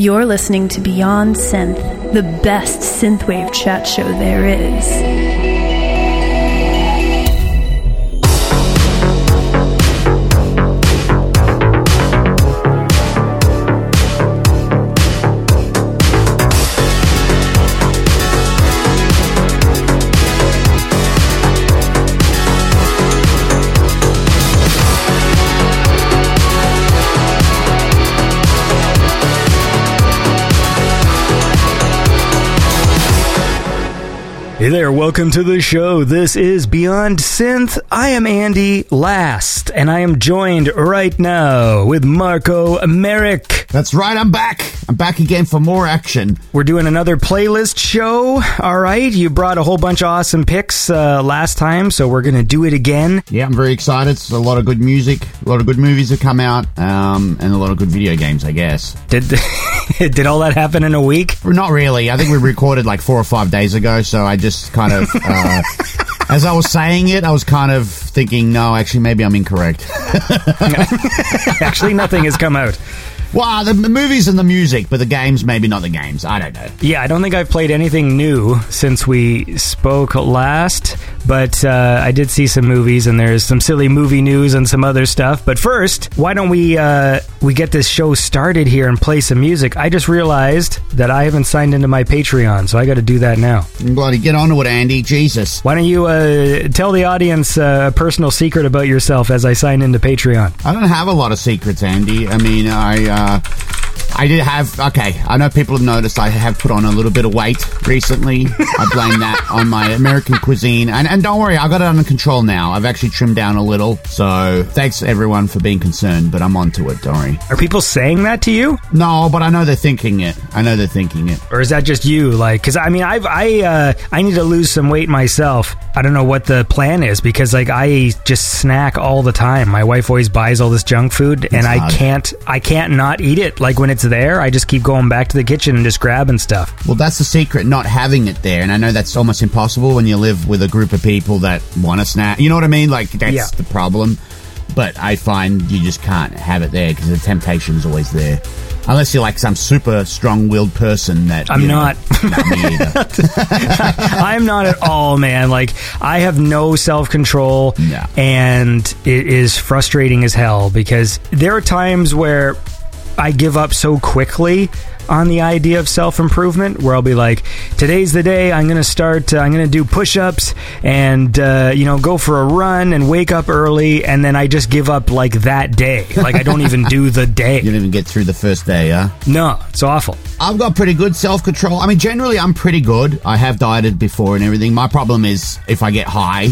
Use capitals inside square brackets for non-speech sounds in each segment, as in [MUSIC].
You're listening to Beyond Synth, the best synthwave chat show there is. Hey there, welcome to the show. This is Beyond Synth. I am Andy Last, and I am joined right now with Marco Merrick. That's right, I'm back. I'm back again for more action. We're doing another playlist show. All right, you brought a whole bunch of awesome picks uh, last time, so we're going to do it again. Yeah, I'm very excited. It's a lot of good music, a lot of good movies have come out, um, and a lot of good video games, I guess. Did [LAUGHS] did all that happen in a week? Not really. I think we recorded like four or five days ago, so I just just kind of. Uh, [LAUGHS] as I was saying it, I was kind of thinking, no, actually, maybe I'm incorrect. [LAUGHS] actually, nothing has come out. Well, the movies and the music, but the games, maybe not the games. I don't know. Yeah, I don't think I've played anything new since we spoke last, but uh, I did see some movies, and there's some silly movie news and some other stuff. But first, why don't we uh, we get this show started here and play some music? I just realized that I haven't signed into my Patreon, so I got to do that now. Bloody get on to it, Andy. Jesus. Why don't you uh, tell the audience uh, a personal secret about yourself as I sign into Patreon? I don't have a lot of secrets, Andy. I mean, I uh, I did have okay. I know people have noticed I have put on a little bit of weight recently. I blame that on my American cuisine, and and don't worry, I got it under control now. I've actually trimmed down a little. So thanks everyone for being concerned, but I'm onto it. Don't worry. Are people saying that to you? No, but I know they're thinking it. I know they're thinking it. Or is that just you? Like, because I mean, I've I uh, I need to lose some weight myself. I don't know what the plan is because like I just snack all the time. My wife always buys all this junk food, it's and I hard. can't I can't not eat it. Like when it's there, I just keep going back to the kitchen and just grabbing stuff. Well, that's the secret, not having it there. And I know that's almost impossible when you live with a group of people that want a snack. You know what I mean? Like, that's yeah. the problem. But I find you just can't have it there because the temptation is always there. Unless you're like some super strong-willed person that I'm not. [LAUGHS] [LAUGHS] I'm not at all, man. Like I have no self-control, no. and it is frustrating as hell because there are times where I give up so quickly on the idea of self improvement, where I'll be like, today's the day I'm going to start, uh, I'm going to do push ups and, uh, you know, go for a run and wake up early. And then I just give up like that day. Like I don't even do the day. [LAUGHS] You don't even get through the first day, huh? No, it's awful. I've got pretty good self control. I mean, generally, I'm pretty good. I have dieted before and everything. My problem is if I get high,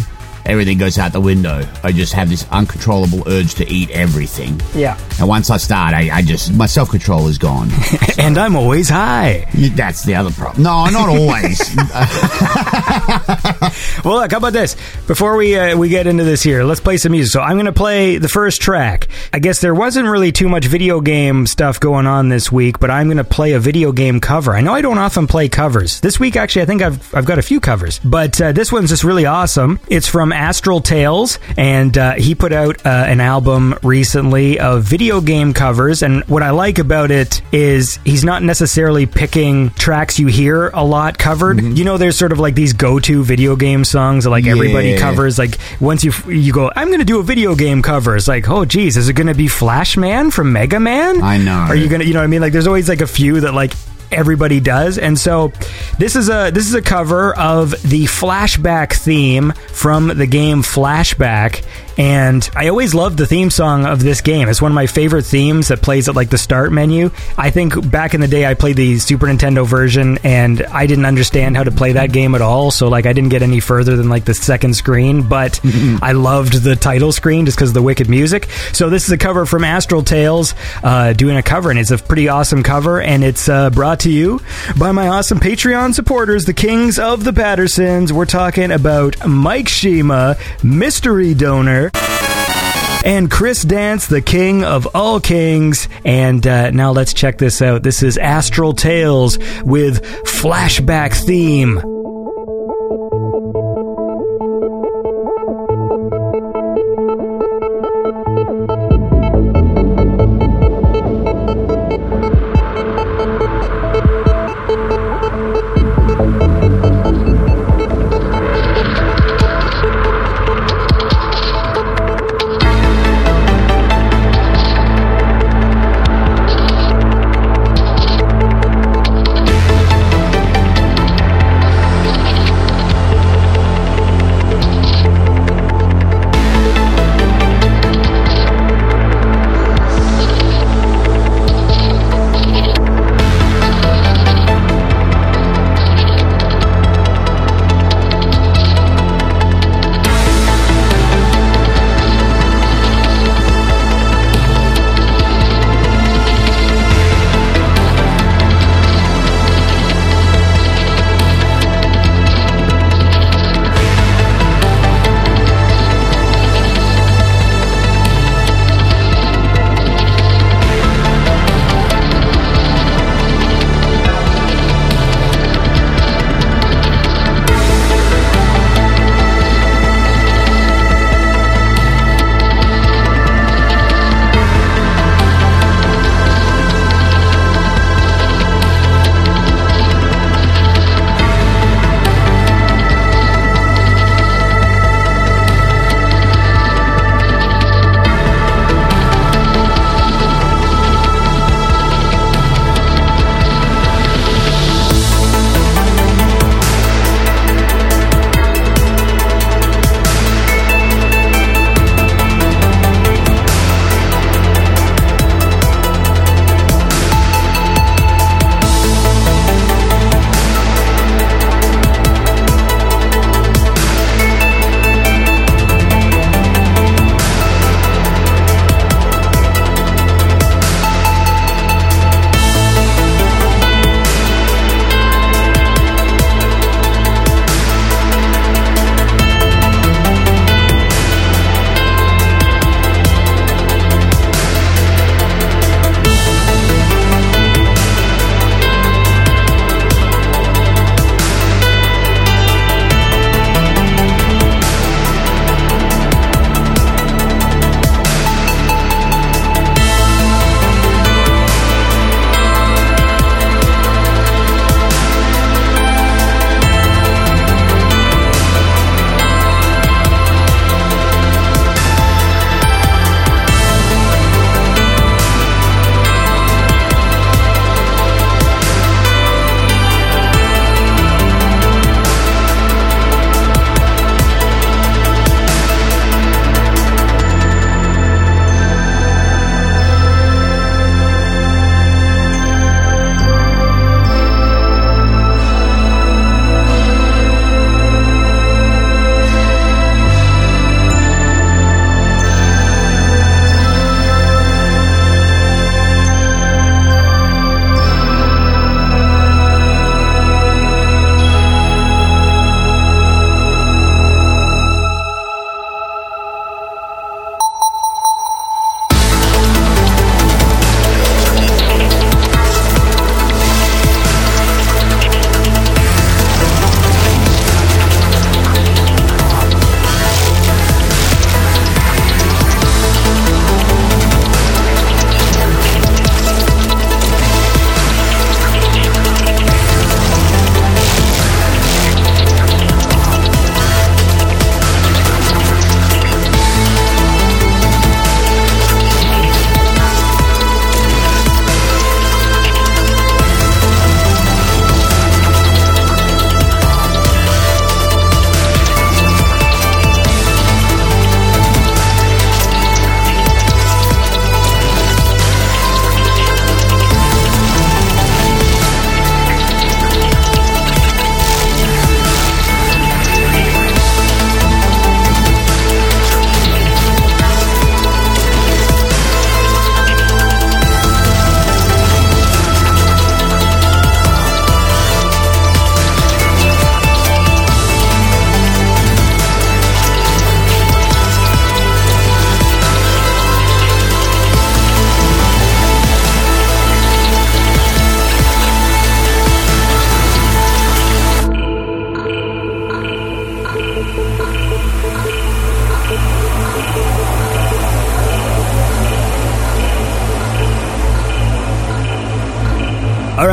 everything goes out the window. I just have this uncontrollable urge to eat everything. Yeah. And once I start, I, I just, my self control is gone. [LAUGHS] and I'm always high. That's the other problem. No, not always. [LAUGHS] well, look, how about this? Before we uh, we get into this here, let's play some music. So I'm going to play the first track. I guess there wasn't really too much video game stuff going on this week, but I'm going to play a video game cover. I know I don't often play covers. This week, actually, I think I've I've got a few covers, but uh, this one's just really awesome. It's from Astral Tales, and uh, he put out uh, an album recently of video game covers. And what I like about it is he's not necessarily picking tracks you hear a lot covered. Mm-hmm. You know, there's sort of like these go-to video game songs that like yeah. everybody covers. Like once you you go, I'm going to do a video game cover. It's like, oh geez, is it going to be Flash Man from Mega Man? I know. Are you gonna, you know what I mean? Like there's always like a few that like everybody does. And so this is a this is a cover of the flashback theme from the game Flashback and I always loved the theme song of this game. It's one of my favorite themes that plays at like the start menu. I think back in the day I played the Super Nintendo version and I didn't understand how to play that game at all. So like I didn't get any further than like the second screen, but [LAUGHS] I loved the title screen just because of the wicked music. So this is a cover from Astral Tales, uh, doing a cover, and it's a pretty awesome cover, and it's uh, brought to you by my awesome Patreon supporters, the Kings of the Patreons. We're talking about Mike Shima, Mystery Donor and Chris Dance, the king of all kings. And uh, now let's check this out. This is Astral Tales with flashback theme.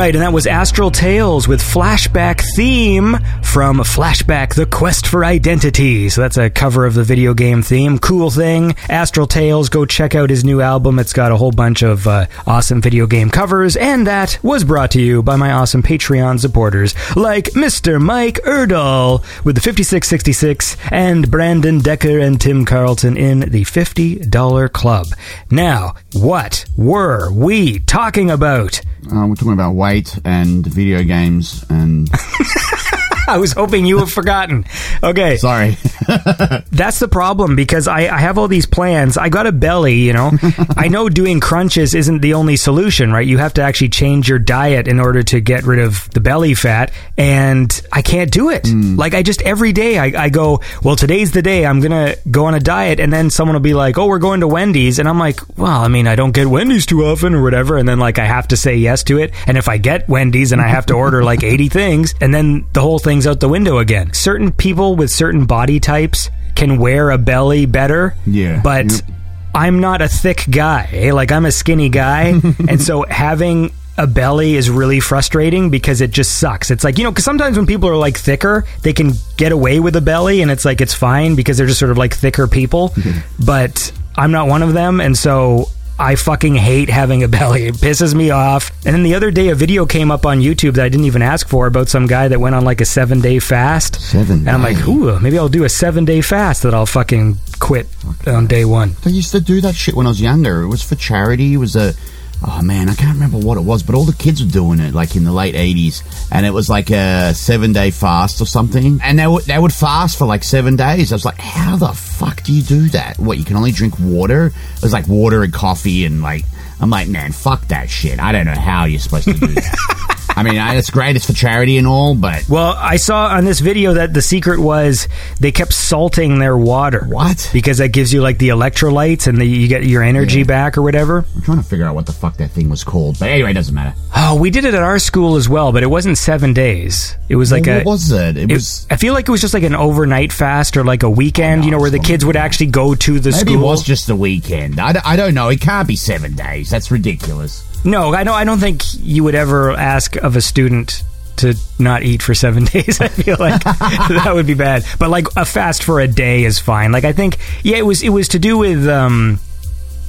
Right, and that was Astral Tales with Flashback theme from Flashback The Quest for Identity. So that's a cover of the video game theme. Cool thing. Astral Tales, go check out his new album. It's got a whole bunch of uh, awesome video game covers, and that was brought to you by my awesome Patreon supporters like Mr. Mike Erdahl with the 5666 and Brandon Decker and Tim Carlton in the $50 club. Now, what were we talking about? Uh, we're talking about weight and video games and. [LAUGHS] [LAUGHS] I was hoping you have forgotten. Okay. Sorry. [LAUGHS] That's the problem because I, I have all these plans. I got a belly, you know. [LAUGHS] I know doing crunches isn't the only solution, right? You have to actually change your diet in order to get rid of the belly fat, and I can't do it. Hmm. Like, I just every day I, I go, well, today's the day I'm going to go on a diet, and then someone will be like, oh, we're going to Wendy's. And I'm like, well, I mean, I don't get Wendy's too often or whatever. And then, like, I have to say yes to it. And if I get Wendy's and I have to order like 80 things, and then the whole thing's out the window again. Certain people with certain body types can wear a belly better. Yeah. But Yep. I'm not a thick guy. eh? Like I'm a skinny guy, [LAUGHS] and so having a belly is really frustrating because it just sucks. It's like you know, because sometimes when people are like thicker, they can get away with a belly, and it's like it's fine because they're just sort of like thicker people. [LAUGHS] but I'm not one of them, and so. I fucking hate having a [LAUGHS] belly. It pisses me off. And then the other day, a video came up on YouTube that I didn't even ask for about some guy that went on like a seven day fast. Seven And I'm like, ooh, maybe I'll do a seven day fast that I'll fucking quit on day one. I used to do that shit when I was younger. It was for charity. It was a. Oh man, I can't remember what it was, but all the kids were doing it, like in the late '80s, and it was like a seven-day fast or something. And they would they would fast for like seven days. I was like, how the fuck do you do that? What you can only drink water? It was like water and coffee, and like I'm like, man, fuck that shit. I don't know how you're supposed to do that. [LAUGHS] I mean, it's great, it's for charity and all, but Well, I saw on this video that the secret was they kept salting their water. What? Because that gives you like the electrolytes and the, you get your energy Yeah. back or whatever. I'm trying to figure out what the fuck that thing was called. But anyway, it doesn't matter. Oh, we did it at our school as well, but it wasn't seven days. It was like Well, a. what was it? It it- was I feel like it was just like an overnight fast or like a weekend, you know, where the kids would actually go to the maybe school. it was just the weekend. I, d- I don't know. It can't be seven days. That's ridiculous. No, I don't. I don't think you would ever ask of a student to not eat for seven [LAUGHS] days. I feel like [LAUGHS] that would be bad. But like a fast for a day is fine. Like I think, yeah, it was. It was to do with. um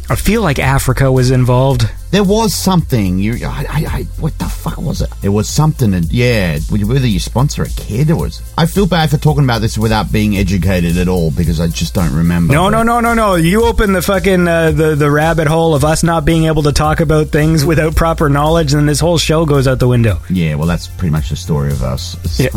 I feel like Africa was involved. There was something. You, I, I, I, what the fuck was it? It was something. That, yeah, whether you sponsor a kid or was. I feel bad for talking about this without being educated at all because I just don't remember. No, no, no, no, no. You open the fucking uh, the the rabbit hole of us not being able to talk about things without proper knowledge, and this whole show goes out the window. Yeah, well, that's pretty much the story of us. Yeah.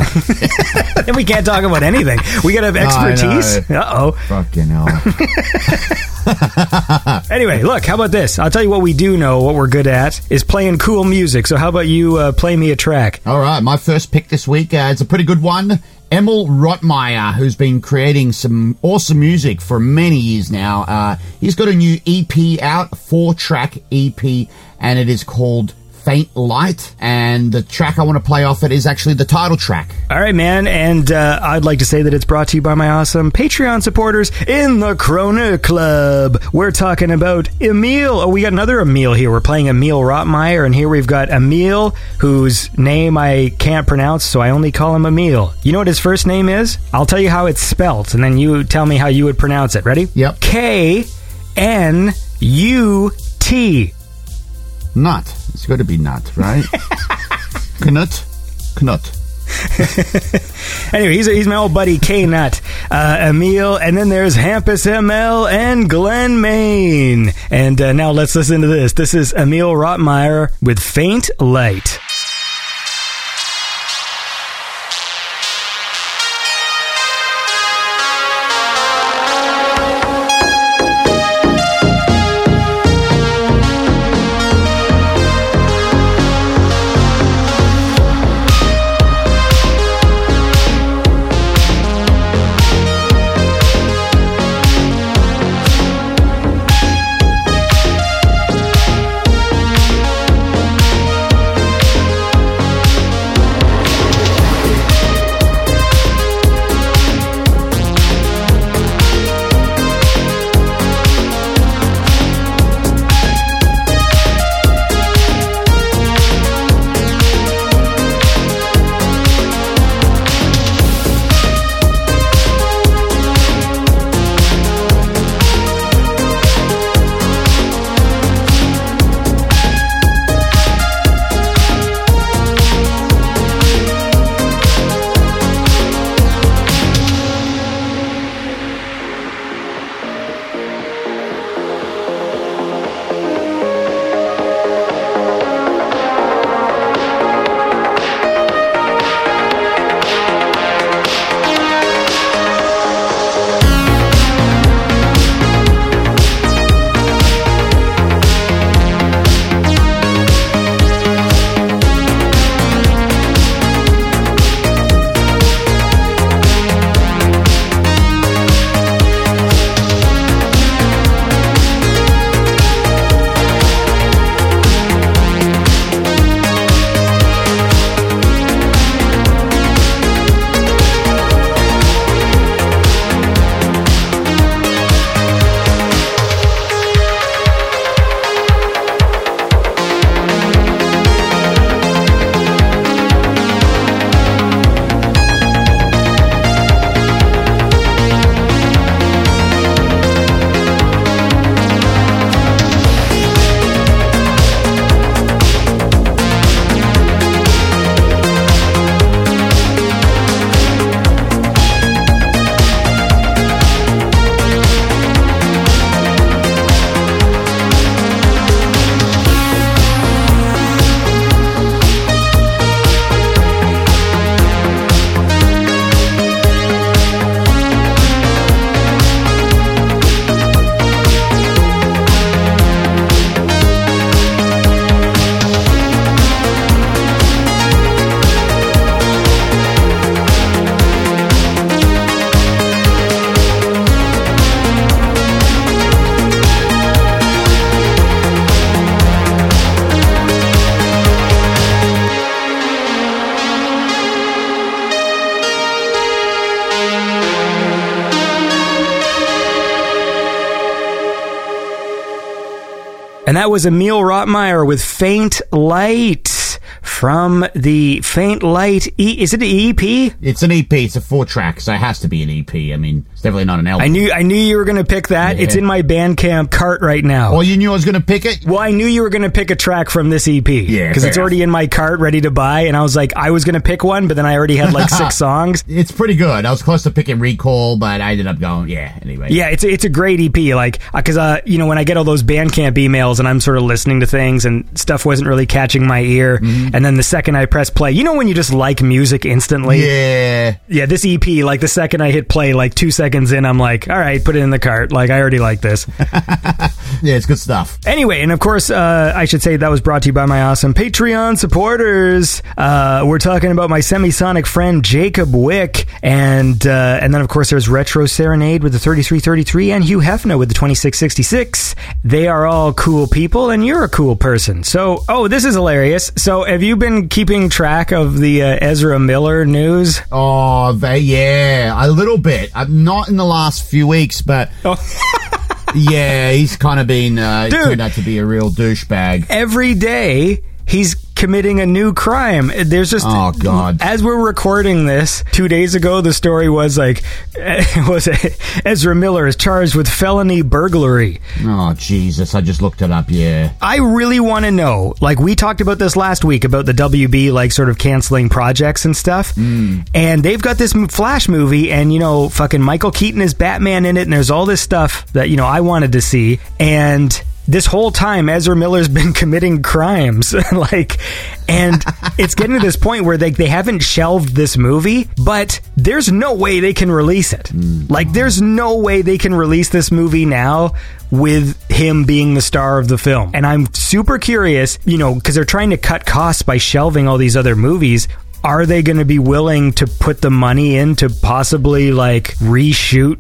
[LAUGHS] then we can't talk about anything. We gotta have expertise. Uh oh. fucking hell. [LAUGHS] [LAUGHS] Anyway, look, how about this? I'll tell you what we do know, what we're good at, is playing cool music. So how about you uh, play me a track? All right, my first pick this week. Uh, it's a pretty good one. Emil Rottmayer, who's been creating some awesome music for many years now. Uh, he's got a new EP out, four track EP, and it is called Faint Light. And the track I want to play off it is actually the title track. All right, man, and uh, I'd like to say that it's brought to you by my awesome Patreon supporters in the Kroner Club. We're talking about Emil. Oh, we got another Emil here. We're playing Emil Rottmayer, and here we've got Emil, whose name I can't pronounce, so I only call him Emil. You know what his first name is? I'll tell you how it's spelt, and then you tell me how you would pronounce it. Ready? Yep. K N U T. Nut. It's got to be nut, right? [LAUGHS] Knut. Knut. [LAUGHS] Anyway, he's, he's my old buddy K Nut, uh, Emil, and then there's Hampus ML and Glenn Main. And uh, now let's listen to this. This is Emil Rottmayer with Faint Light. And that was Emil Rottmayer with Faint Light from the Faint Light E. Is it an EP? It's an EP. It's a four track, so it has to be an EP. I mean, it's definitely not an album. I knew I knew you were going to pick that. Yeah. It's in my Bandcamp cart right now. Well, you knew I was going to pick it. Well, I knew you were going to pick a track from this EP. Yeah, Because it's already in my cart ready to buy. And I was like, I was going to pick one, but then I already had like six [LAUGHS] songs. It's pretty good. I was close to picking Recall, but I ended up going, yeah, anyway. Yeah, it's a, it's a great EP. Like, because uh, you know, when I get all those Bandcamp emails and I'm sort of listening to things and stuff wasn't really catching my ear, Mm-hmm. and then the second I press play, you know, when you just like music instantly. Yeah. Yeah, this EP, like the second I hit play, like two seconds in, I'm like, all right, put it in the cart. Like, I already like this. [LAUGHS] Yeah, it's good stuff. Anyway, and of course, uh, I should say that was brought to you by my awesome Patreon supporters. Uh, we're talking about my semisonic friend Jacob Wick, and uh, and then of course there's Retro Serenade with the 3333 and Hugh Hefner with the 2666. They are all cool people, and you're a cool person. So, oh, this is hilarious. So, have you been keeping track of the uh, Ezra Miller news? Oh, they, yeah, a little bit. Uh, not in the last few weeks, but [LAUGHS] yeah, he's kind of been uh, Dude. turned out to be a real douchebag. every day he's committing a new crime. There's just Oh, God. As we're recording this, two days ago, the story was like [LAUGHS] was Ezra Miller is charged with felony burglary. Oh, Jesus, I just looked it up. Yeah, I really want to know. Like we talked about this last week about the WB like sort of canceling projects and stuff. Hmm. And they've got this Flash movie and you know fucking Michael Keaton is Batman in it and there's all this stuff that you know I wanted to see and this whole time Ezra Miller's been [LAUGHS] committing crimes [LAUGHS] like and it's getting to this point where they they haven't shelved this movie but there's no way they can release it. Mm. Like there's no way they can release this movie now with him being the star of the film. And I'm super curious, you know, because they're trying to cut costs by shelving all these other movies. Are they going to be willing to put the money in to possibly like reshoot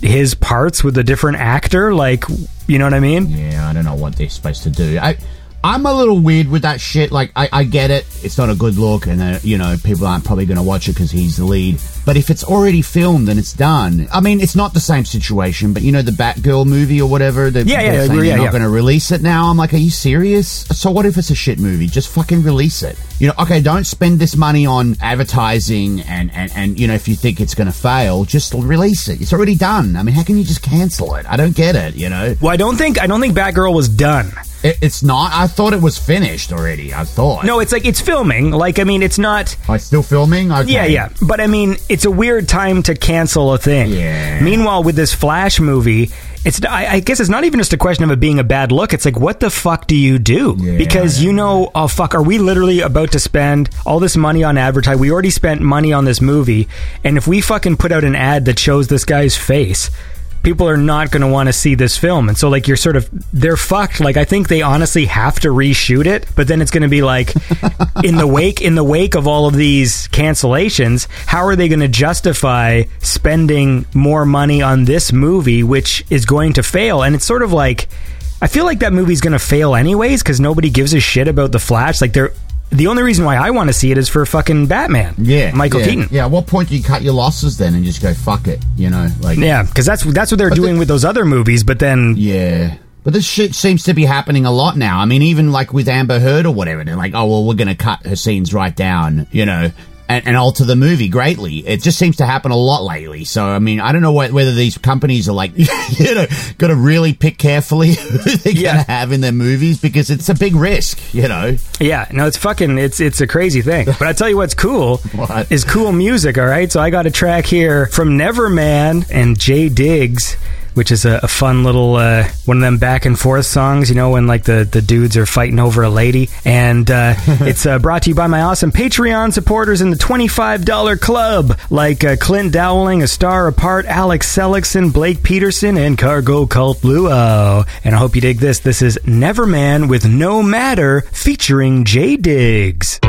his parts with a different actor? Like, you know what I mean? yeah, I don't know what they're supposed to do. I. I'm a little weird with that shit. Like, I, I get it. It's not a good look, and, uh, you know, people aren't probably going to watch it because he's the lead. But if it's already filmed and it's done, I mean, it's not the same situation, but you know, the Batgirl movie or whatever, they're, Yeah, yeah, they're yeah, saying yeah, they're not yeah. going to release it now. I'm like, are you serious? So what if it's a shit movie? Just fucking release it. You know, okay, don't spend this money on advertising and, and, and you know, if you think it's going to fail, just release it. It's already done. I mean, how can you just cancel it? I don't get it, you know? Well, I don't think I don't think Batgirl was done. It, it's not. I thought it was finished already. I thought. No, it's like it's filming. Like I mean, it's not. Oh, it's still filming? Okay. Yeah, yeah. But I mean, it's a weird time to cancel a thing. Yeah. Meanwhile, with this Flash movie, it's I, I guess it's not even just a question of it being a bad look. It's like, what the fuck do you do? Yeah. because you know, oh fuck, are we literally about to spend all this money on advertising? We already spent money on this movie, and if we fucking put out an ad that shows this guy's face. People are not going to want to see this film, and so like you're sort of they're fucked. Like I think they honestly have to reshoot it, but then it's going to be like [LAUGHS] in the wake in the wake of all of these cancellations, how are they going to justify spending more money on this movie, which is going to fail? And it's sort of like I feel like that movie's going to fail anyways because nobody gives a shit about the Flash. Like they're the only reason why I want to see it is for fucking Batman. Yeah. Michael yeah, Keaton. Yeah. At what point do you cut your losses then and just go fuck it? You know, like Yeah, because that's that's what they're But the- doing with those other movies. But then Yeah. But this shit seems to be happening a lot now. I mean, even like with Amber Heard or whatever, they're like, oh, well, we're going to cut her scenes right down, you know, and, and alter the movie greatly. It just seems to happen a lot lately. So, I mean, I don't know whether these companies are like, [LAUGHS] you know, got to really pick carefully [LAUGHS] who they're Yeah. going to have in their movies because it's a big risk, you know. Yeah, no, it's fucking it's it's a crazy thing. But I tell you what's cool [LAUGHS] What? is cool music. All right, so I got a track here from Neverman and Jay Diggs. Which is a, a fun little uh, one of them back and forth songs, you know, when like the, the dudes are fighting over a lady. And uh, [LAUGHS] it's uh, brought to you by my awesome Patreon supporters in the $25 club, like uh, Clint Dowling, A Star Apart, Alex Seligson, Blake Peterson, and Cargo Cult Luo. And I hope you dig this. This is Neverman with No Matter featuring Jay Diggs.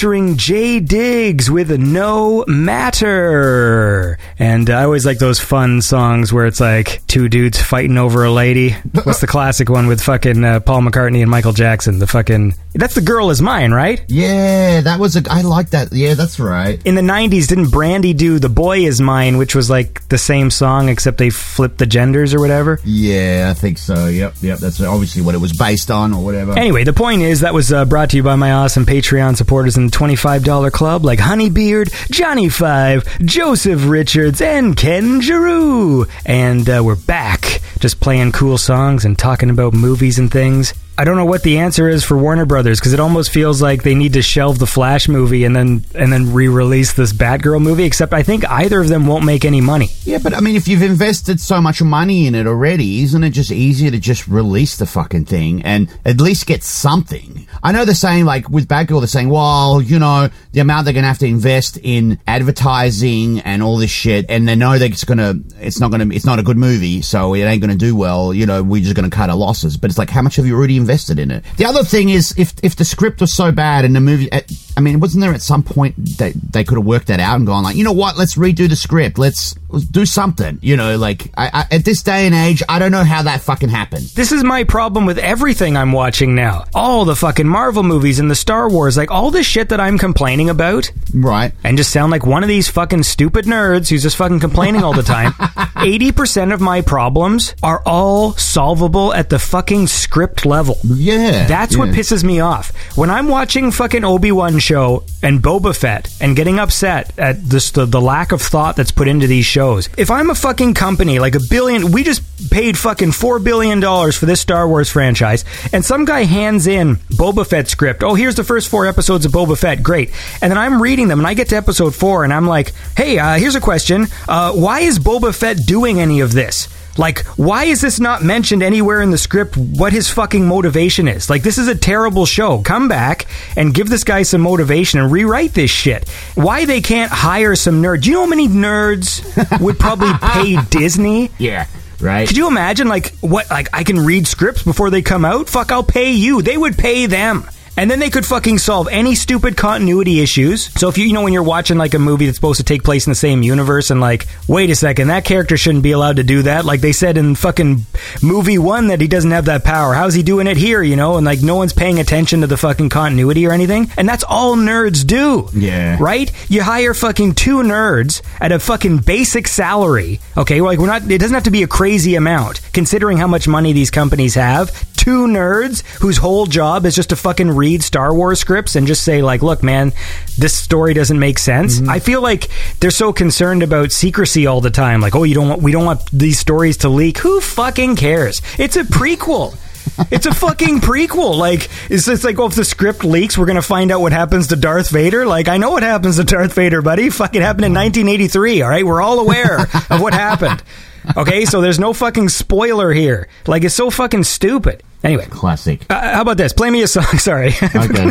Featuring Jay Diggs with No Matter. And I always like those fun songs where it's like two dudes fighting over a lady. What's the classic one with fucking uh, Paul McCartney and Michael Jackson? The fucking. That's The Girl Is Mine, right? Yeah, that was a. I like that. Yeah, that's right. In the 90s, didn't Brandy do The Boy Is Mine, which was like the same song except they flipped the genders or whatever? Yeah, I think so. Yep, yep. That's obviously what it was based on or whatever. Anyway, the point is that was uh, brought to you by my awesome Patreon supporters in the $25 club like Honeybeard, Johnny Five, Joseph Richards, and Ken Giroux. And uh, we're back just playing cool songs and talking about movies and things. I don't know what the answer is for Warner Brothers because it almost feels like they need to shelve the Flash movie and then and then re-release this Batgirl movie. Except I think either of them won't make any money. Yeah, but I mean, if you've invested so much money in it already, isn't it just easier to just release the fucking thing and at least get something? I know they're saying, like, with Batgirl, they're saying, well, you know, the amount they're going to have to invest in advertising and all this shit, and they know that it's to, it's not to, it's not a good movie, so it ain't to do well, you know, we're just to cut our losses. But it's like, how much have you already invested in it? The other thing is, if, if the script was so bad and the movie, eh, I mean, wasn't there at some point that they could have worked that out and gone like, you know what, let's redo the script, let's, let's do something, you know, like, I, I, at this day and age, I don't know how that fucking happened. This is my problem with everything I'm watching now. All the fucking Marvel movies and the Star Wars, like all this shit that I'm complaining about, Right. and just sound like one of these fucking stupid nerds who's just fucking complaining all the time. [LAUGHS] 80% of my problems are all solvable at the fucking script level. Yeah. That's what pisses me off. When I'm watching fucking Obi-Wan show and Boba Fett and getting upset at this the, the lack of thought that's put into these shows. If I'm a fucking company like a billion we just paid fucking 4 billion dollars for this Star Wars franchise and some guy hands in Boba Fett script. Oh, here's the first 4 episodes of Boba Fett. Great. And then I'm reading them and I get to episode 4 and I'm like, "Hey, uh, here's a question. Uh, why is Boba Fett doing any of this?" Like, why is this not mentioned anywhere in the script what his fucking motivation is? Like, this is a terrible show. Come back and give this guy some motivation and rewrite this shit. Why they can't hire some nerd? Do you know how many nerds [LAUGHS] would probably pay Disney? Yeah. Right. Could you imagine, like, what, like, I can read scripts before they come out? Fuck, I'll pay you. They would pay them. And then they could fucking solve any stupid continuity issues. So if you, you know, when you're watching like a movie that's supposed to take place in the same universe and like, wait a second, that character shouldn't be allowed to do that. Like they said in fucking movie one that he doesn't have that power. How's he doing it here, you know? And like no one's paying attention to the fucking continuity or anything. And that's all nerds do. Yeah. Right? You hire fucking two nerds at a fucking basic salary. Okay, like we're not, it doesn't have to be a crazy amount considering how much money these companies have. Two nerds whose whole job is just to fucking read Star Wars scripts and just say like, look, man, this story doesn't make sense. Mm-hmm. I feel like they're so concerned about secrecy all the time. Like, oh, you don't want, we don't want these stories to leak. Who fucking cares? It's a prequel. It's a fucking prequel. Like, it's just like, oh, if the script leaks, we're gonna find out what happens to Darth Vader. Like, I know what happens to Darth Vader, buddy. Fucking happened in 1983. All right, we're all aware of what happened. [LAUGHS] Okay, so there's no fucking spoiler here. Like, it's so fucking stupid. Anyway, Classic. uh, how about this? Play me a song. [LAUGHS] Sorry. Okay.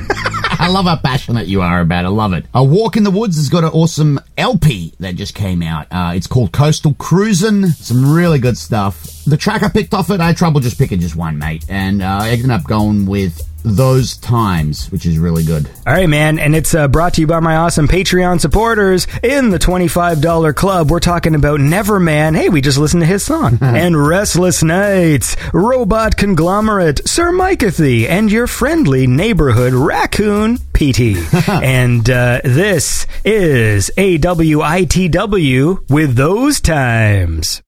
I love how passionate you are about it. I love it. A Walk in the Woods has got an awesome LP that just came out. Uh, it's called Coastal Cruisin'. Some really good stuff. The track I picked off it, I had trouble just picking just one, mate. And uh, I ended up going with Those Times, which is really good. All right, man, and it's uh, brought to you by my awesome Patreon supporters in the $25 club. We're talking about Neverman. Hey, we just listened to his song. [LAUGHS] and Restless Nights, Robot Conglomerate, Sir Micathy, and your friendly neighborhood raccoon, PT. [LAUGHS] and uh, this is AWITW with those times.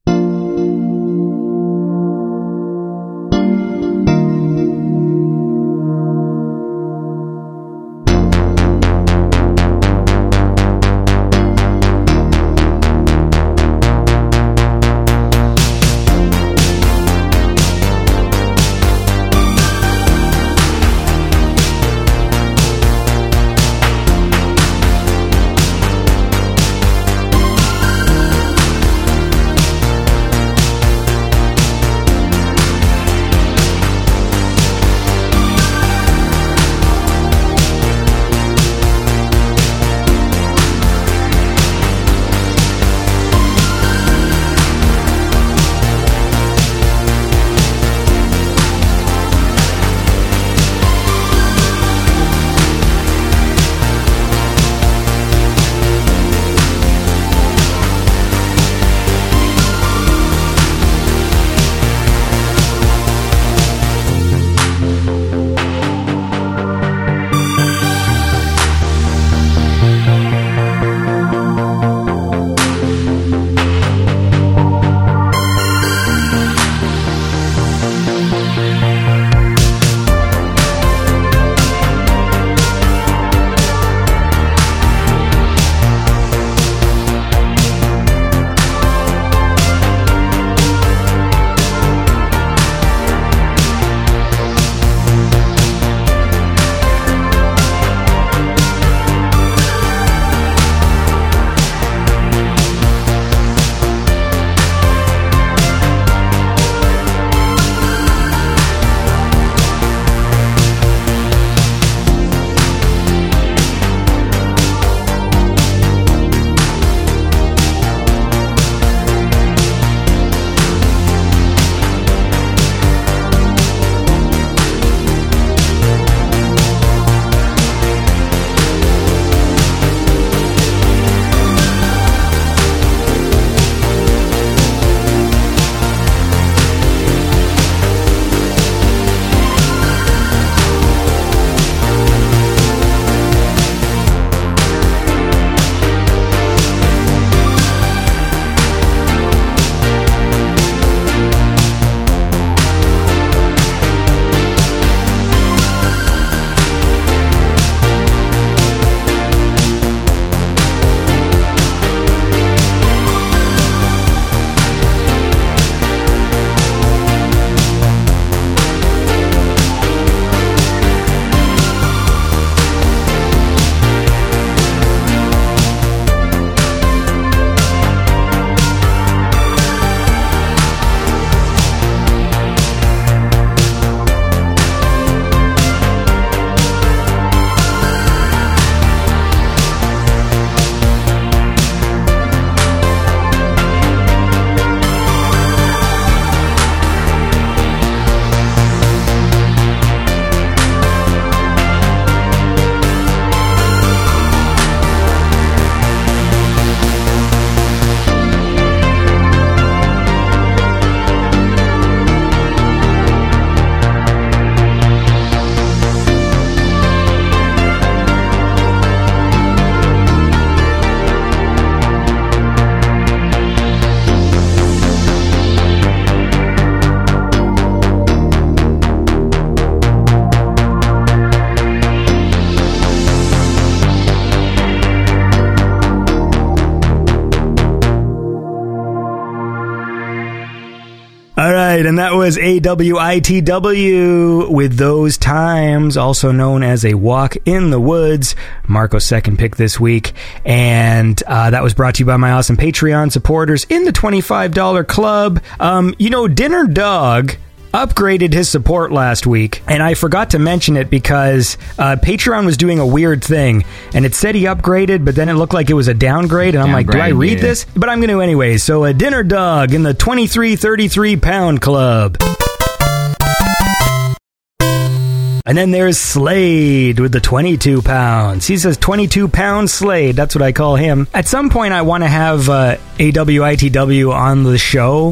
That was AWITW with those times, also known as a walk in the woods. Marco's second pick this week, and uh, that was brought to you by my awesome Patreon supporters in the twenty-five dollar club. Um, you know, Dinner Dog upgraded his support last week, and I forgot to mention it because uh, Patreon was doing a weird thing, and it said he upgraded, but then it looked like it was a downgrade, and I'm like, do I read yeah. this? But I'm going to anyways. So, a dinner dog in the 2333 pound club. And then there's Slade with the 22 pounds. He says 22 pound Slade. That's what I call him. At some point, I want to have uh, AWITW on the show,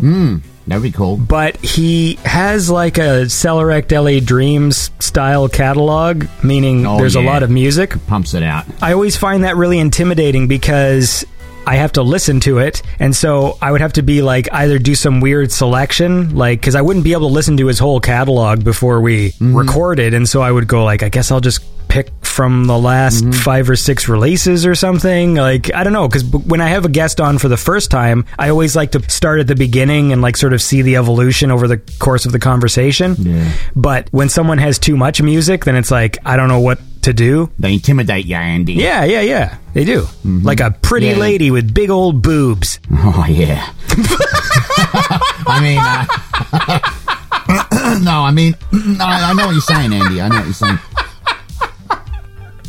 That'd be cool. but he has like a Celerect LA Dreams style catalog, meaning Oh, there's a lot of music. Pumps it out. I always find that really intimidating because I have to listen to it, and so I would have to be like either do some weird selection, like because I wouldn't be able to listen to his whole catalog before we mm-hmm. recorded, and so I would go like, I guess I'll just pick from the last five or six releases or something. Like I don't know, because when I have a guest on for the first time, I always like to start at the beginning and like sort of see the evolution over the course of the conversation. Yeah. But when someone has too much music, then it's like I don't know what to do. They intimidate you, Andy. Yeah, yeah, yeah. They do. Like a pretty Yeah. lady with big old boobs. Oh yeah. [LAUGHS] I mean, uh, [LAUGHS] no, I mean, [CLEARS THROAT] no, I know what you're saying, Andy. I know what you're saying.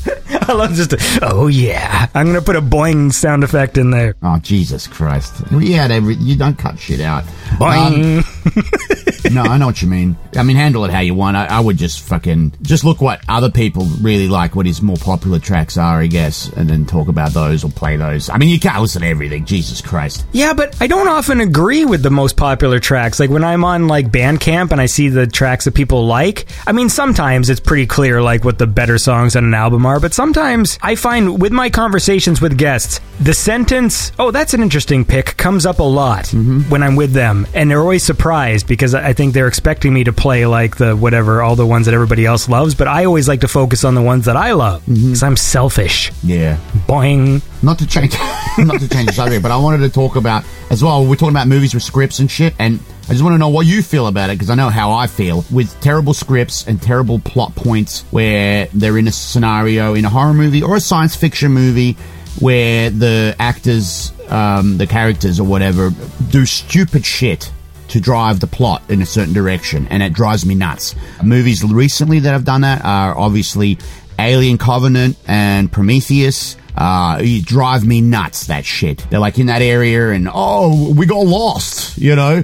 [LAUGHS] I love just a, oh yeah. I'm gonna put a boing sound effect in there. Oh Jesus Christ! You had every. You don't cut shit out. Boing. Um, [LAUGHS] [LAUGHS] no, I know what you mean. I mean, handle it how you want. I, I would just fucking just look what other people really like, what his more popular tracks are, I guess, and then talk about those or play those. I mean, you can't listen to everything. Jesus Christ! yeah, but I don't often agree with the most popular tracks. Like when I'm on like Bandcamp and I see the tracks that people like. I mean, sometimes it's pretty clear like what the better songs on an album are, but sometimes I find with my conversations with guests, the sentence, "Oh, that's an interesting pick," comes up a lot mm-hmm. when I'm with them, and they're always surprised because I think they're expecting me to play like the whatever all the ones that everybody else loves, but I always like to focus on the ones that I love because I'm selfish. Yeah. Boing. not to change [LAUGHS] not to change the subject, but I wanted to talk about as well. We're talking about movies with scripts and shit, and I just want to know what you feel about it because I know how I feel with terrible scripts and terrible plot points where they're in a scenario in a horror movie or a science fiction movie where the actors, um, the characters or whatever, do stupid shit to drive the plot in a certain direction, and it drives me nuts. Movies recently that have done that are obviously Alien Covenant and Prometheus. Uh, you drive me nuts, that shit. They're like in that area and, oh, we got lost, you know?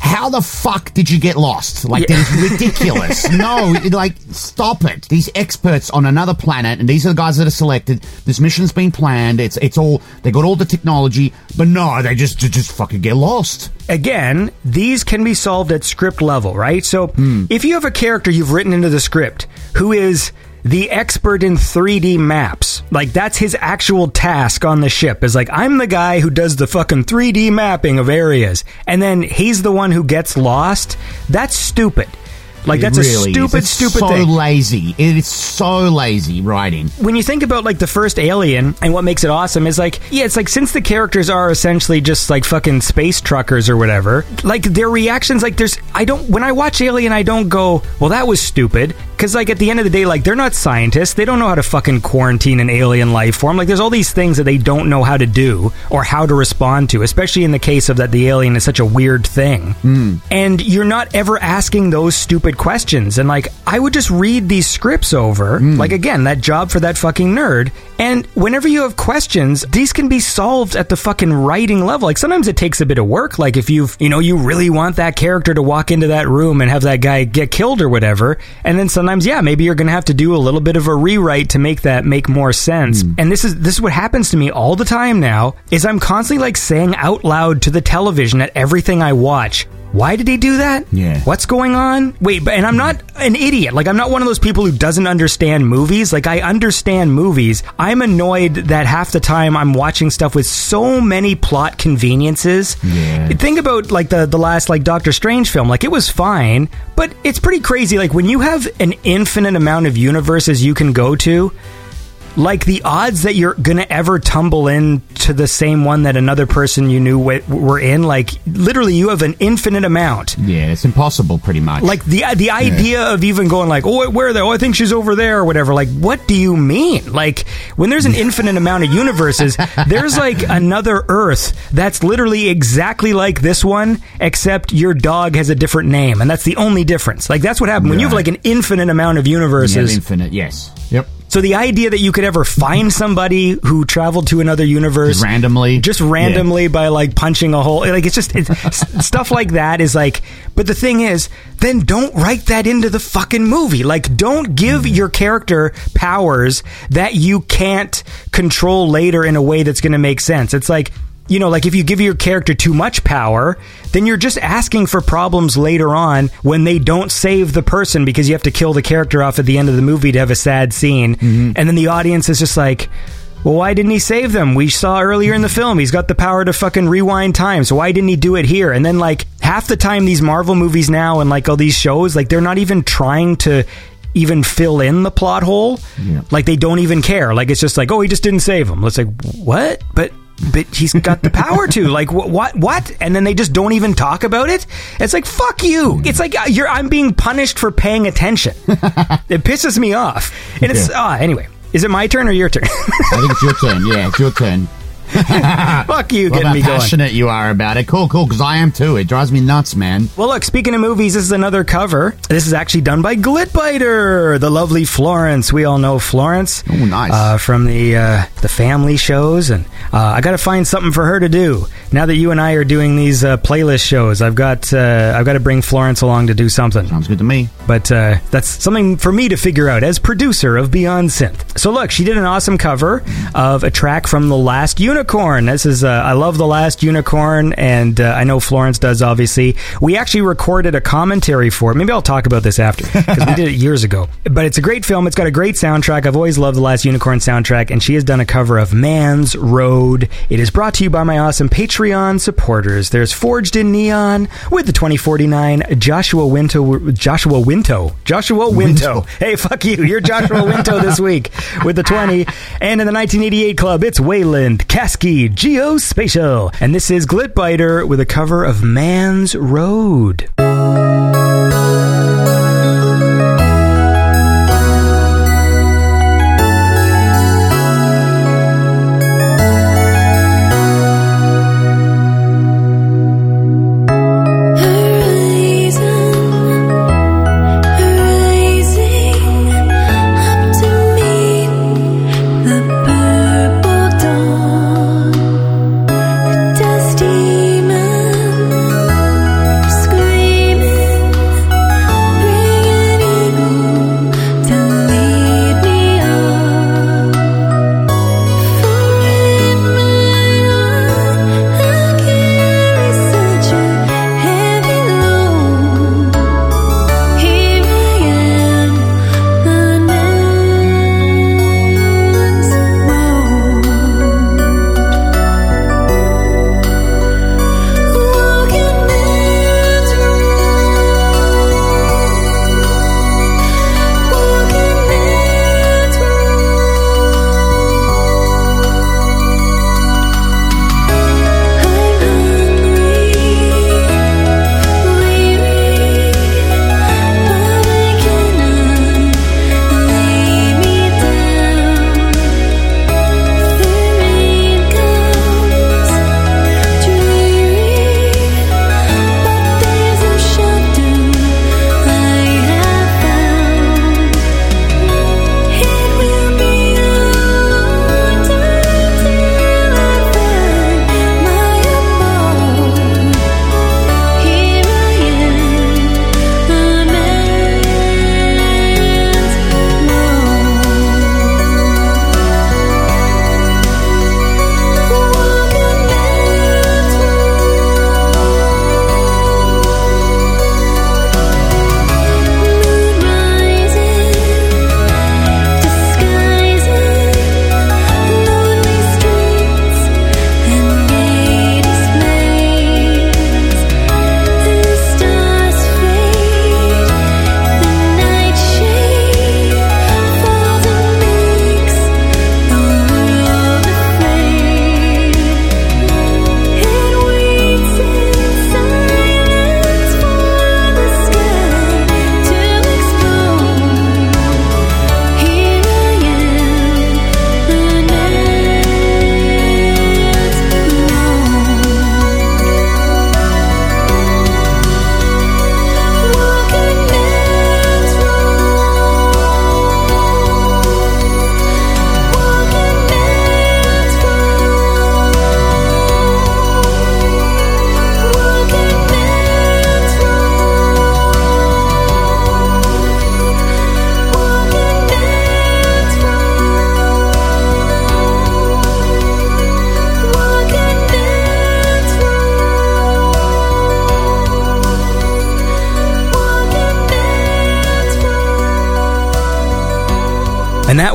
How the fuck did you get lost? Like, that is ridiculous. [LAUGHS] no, like, stop it. These experts on another planet, and these are the guys that are selected. This mission's been planned. It's, it's all, they got all the technology, but no, they just, just fucking get lost. again, these can be solved at script level, right? So hmm. if you have a character you've written into the script who is the expert in 3D maps, like that's his actual task on the ship, is like, I'm the guy who does the fucking 3D mapping of areas, and then he's the one who gets lost, that's stupid. Like, that's It a really is. stupid, It's stupid so thing. lazy. It is so lazy writing. when you think about like the first alien and what makes it awesome is like yeah it's like since the characters are essentially just like fucking space truckers or whatever like their reactions like there's i don't when i watch alien i don't go well that was stupid because like at the end of the day like they're not scientists they don't know how to fucking quarantine an alien life form like there's all these things that they don't know how to do or how to respond to especially in the case of that the alien is such a weird thing hmm. and you're not ever asking those stupid questions. And like i would just read these scripts over. Hmm. Like again that job for that fucking nerd. And whenever you have questions these can be solved at the fucking writing level. Like sometimes it takes a bit of work. Like if you've you know you really want that character to walk into that room and have that guy get killed or whatever. And then sometimes yeah maybe you're gonna have to do a little bit of a rewrite to make that make more sense. Hmm. And this is this is what happens to me all the time now is i'm constantly like saying out loud to the television at everything i watch why did he do that? Yeah. What's going on? Wait, but and I'm not an idiot. Like I'm not one of those people who doesn't understand movies. Like I understand movies. I'm annoyed that half the time I'm watching stuff with so many plot conveniences. Yeah. Think about like the the last like Doctor Strange film. Like it was fine, but it's pretty crazy like when you have an infinite amount of universes you can go to, like the odds that you're gonna ever tumble into the same one that another person you knew w- were in, like literally, you have an infinite amount. Yeah, it's impossible, pretty much. Like the the idea of even going like, oh, where are they? Oh, I think she's over there or whatever. Like, what do you mean? Like, when there's an infinite amount of universes, [LAUGHS] there's like another Earth that's literally exactly like this one, except your dog has a different name, and that's the only difference. Like, that's what happened when you have like an infinite amount of You have universes. infinite. Yes. Yep. So the idea that you could ever find somebody who traveled to another universe randomly. just randomly by like punching a hole, like it's just it's, stuff like that is like. But the thing is, then don't write that into the fucking movie. Like, don't give your character powers that you can't control later in a way that's going to make sense. It's like. You know, like if you give your character too much power, then you're just asking for problems later on when they don't save the person because you have to kill the character off at the end of the movie to have a sad scene. Mm-hmm. And then the audience is just like, well, why didn't he save them? We saw earlier in the film he's got the power to fucking rewind time. So why didn't he do it here? And then like half the time these Marvel movies now and like all these shows, like they're not even trying to even fill in the plot hole. Yeah. Like they don't even care. Like it's just like, oh, he just didn't save him. It's like, what? But but he's got the power to. Like wh- what what? And then they just don't even talk about it? It's like fuck you. It's like uh, you're i'm being punished for paying attention. [LAUGHS] It pisses me off. And it's ah anyway is it my turn or your turn? I think it's your turn. Yeah, it's your turn. [LAUGHS] Fuck you, Well, getting how me going. passionate you are about it. Cool, cool, because I am too. It drives me nuts, man. Well, look, speaking of movies, this is another cover. This is actually done by Glitbiter, the lovely Florence. We all know Florence. Oh, nice. Uh, from the uh, the family shows, and uh, I got to find something for her to do. Now that you and I are doing these uh, playlist shows, I've got uh, I've got to bring Florence along to do something. Sounds good to me. But uh, that's something for me to figure out as producer of Beyond Synth. So look, she did an awesome cover of a track from The Last Unicorn. This is uh, I love The Last Unicorn, and uh, I know Florence does. Obviously, we actually recorded a commentary for it. Maybe I'll talk about this after because we did it years ago. But it's a great film. It's got a great soundtrack. I've always loved The Last Unicorn soundtrack, and she has done a cover of Man's Road. It is brought to you by my awesome Patreon supporters. There's Forged in Neon with the 2049 Joshua Winto. Joshua Winto. Joshua Winto. Hey, fuck you. You're Joshua Winto this week with the 20. And in the 1988 club, it's Wayland Geospatial. And this is Glitbiter with a cover of Man's Road.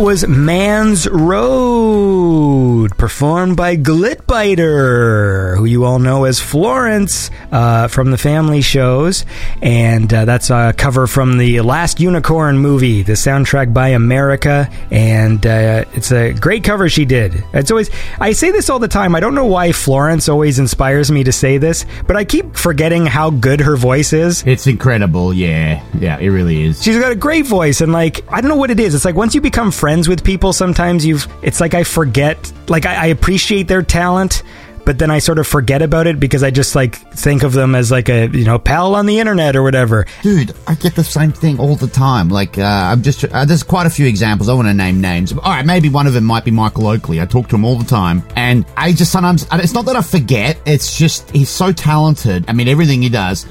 Was Man's Road, performed by Glitbiter, who you all know as Florence uh, from the family shows. And uh, that's a cover from the Last Unicorn movie, the soundtrack by America. And uh, it's a great cover she did. It's always, I say this all the time. I don't know why Florence always inspires me to say this, but I keep forgetting how good her voice is. It's incredible. Yeah. Yeah, it really is. She's got a great voice, and like I don't know what it is. It's like once you become friends with people, sometimes you've. It's like I forget. Like I, I appreciate their talent, but then I sort of forget about it because I just like think of them as like a you know pal on the internet or whatever. Dude, I get the same thing all the time. Like, uh, I'm just, uh, there's quite a few examples. I want to name names. All right, maybe one of them might be Michael Oakley. I talk to him all the time. And I just sometimes, it's not that I forget, it's just, he's so talented. I mean, everything he does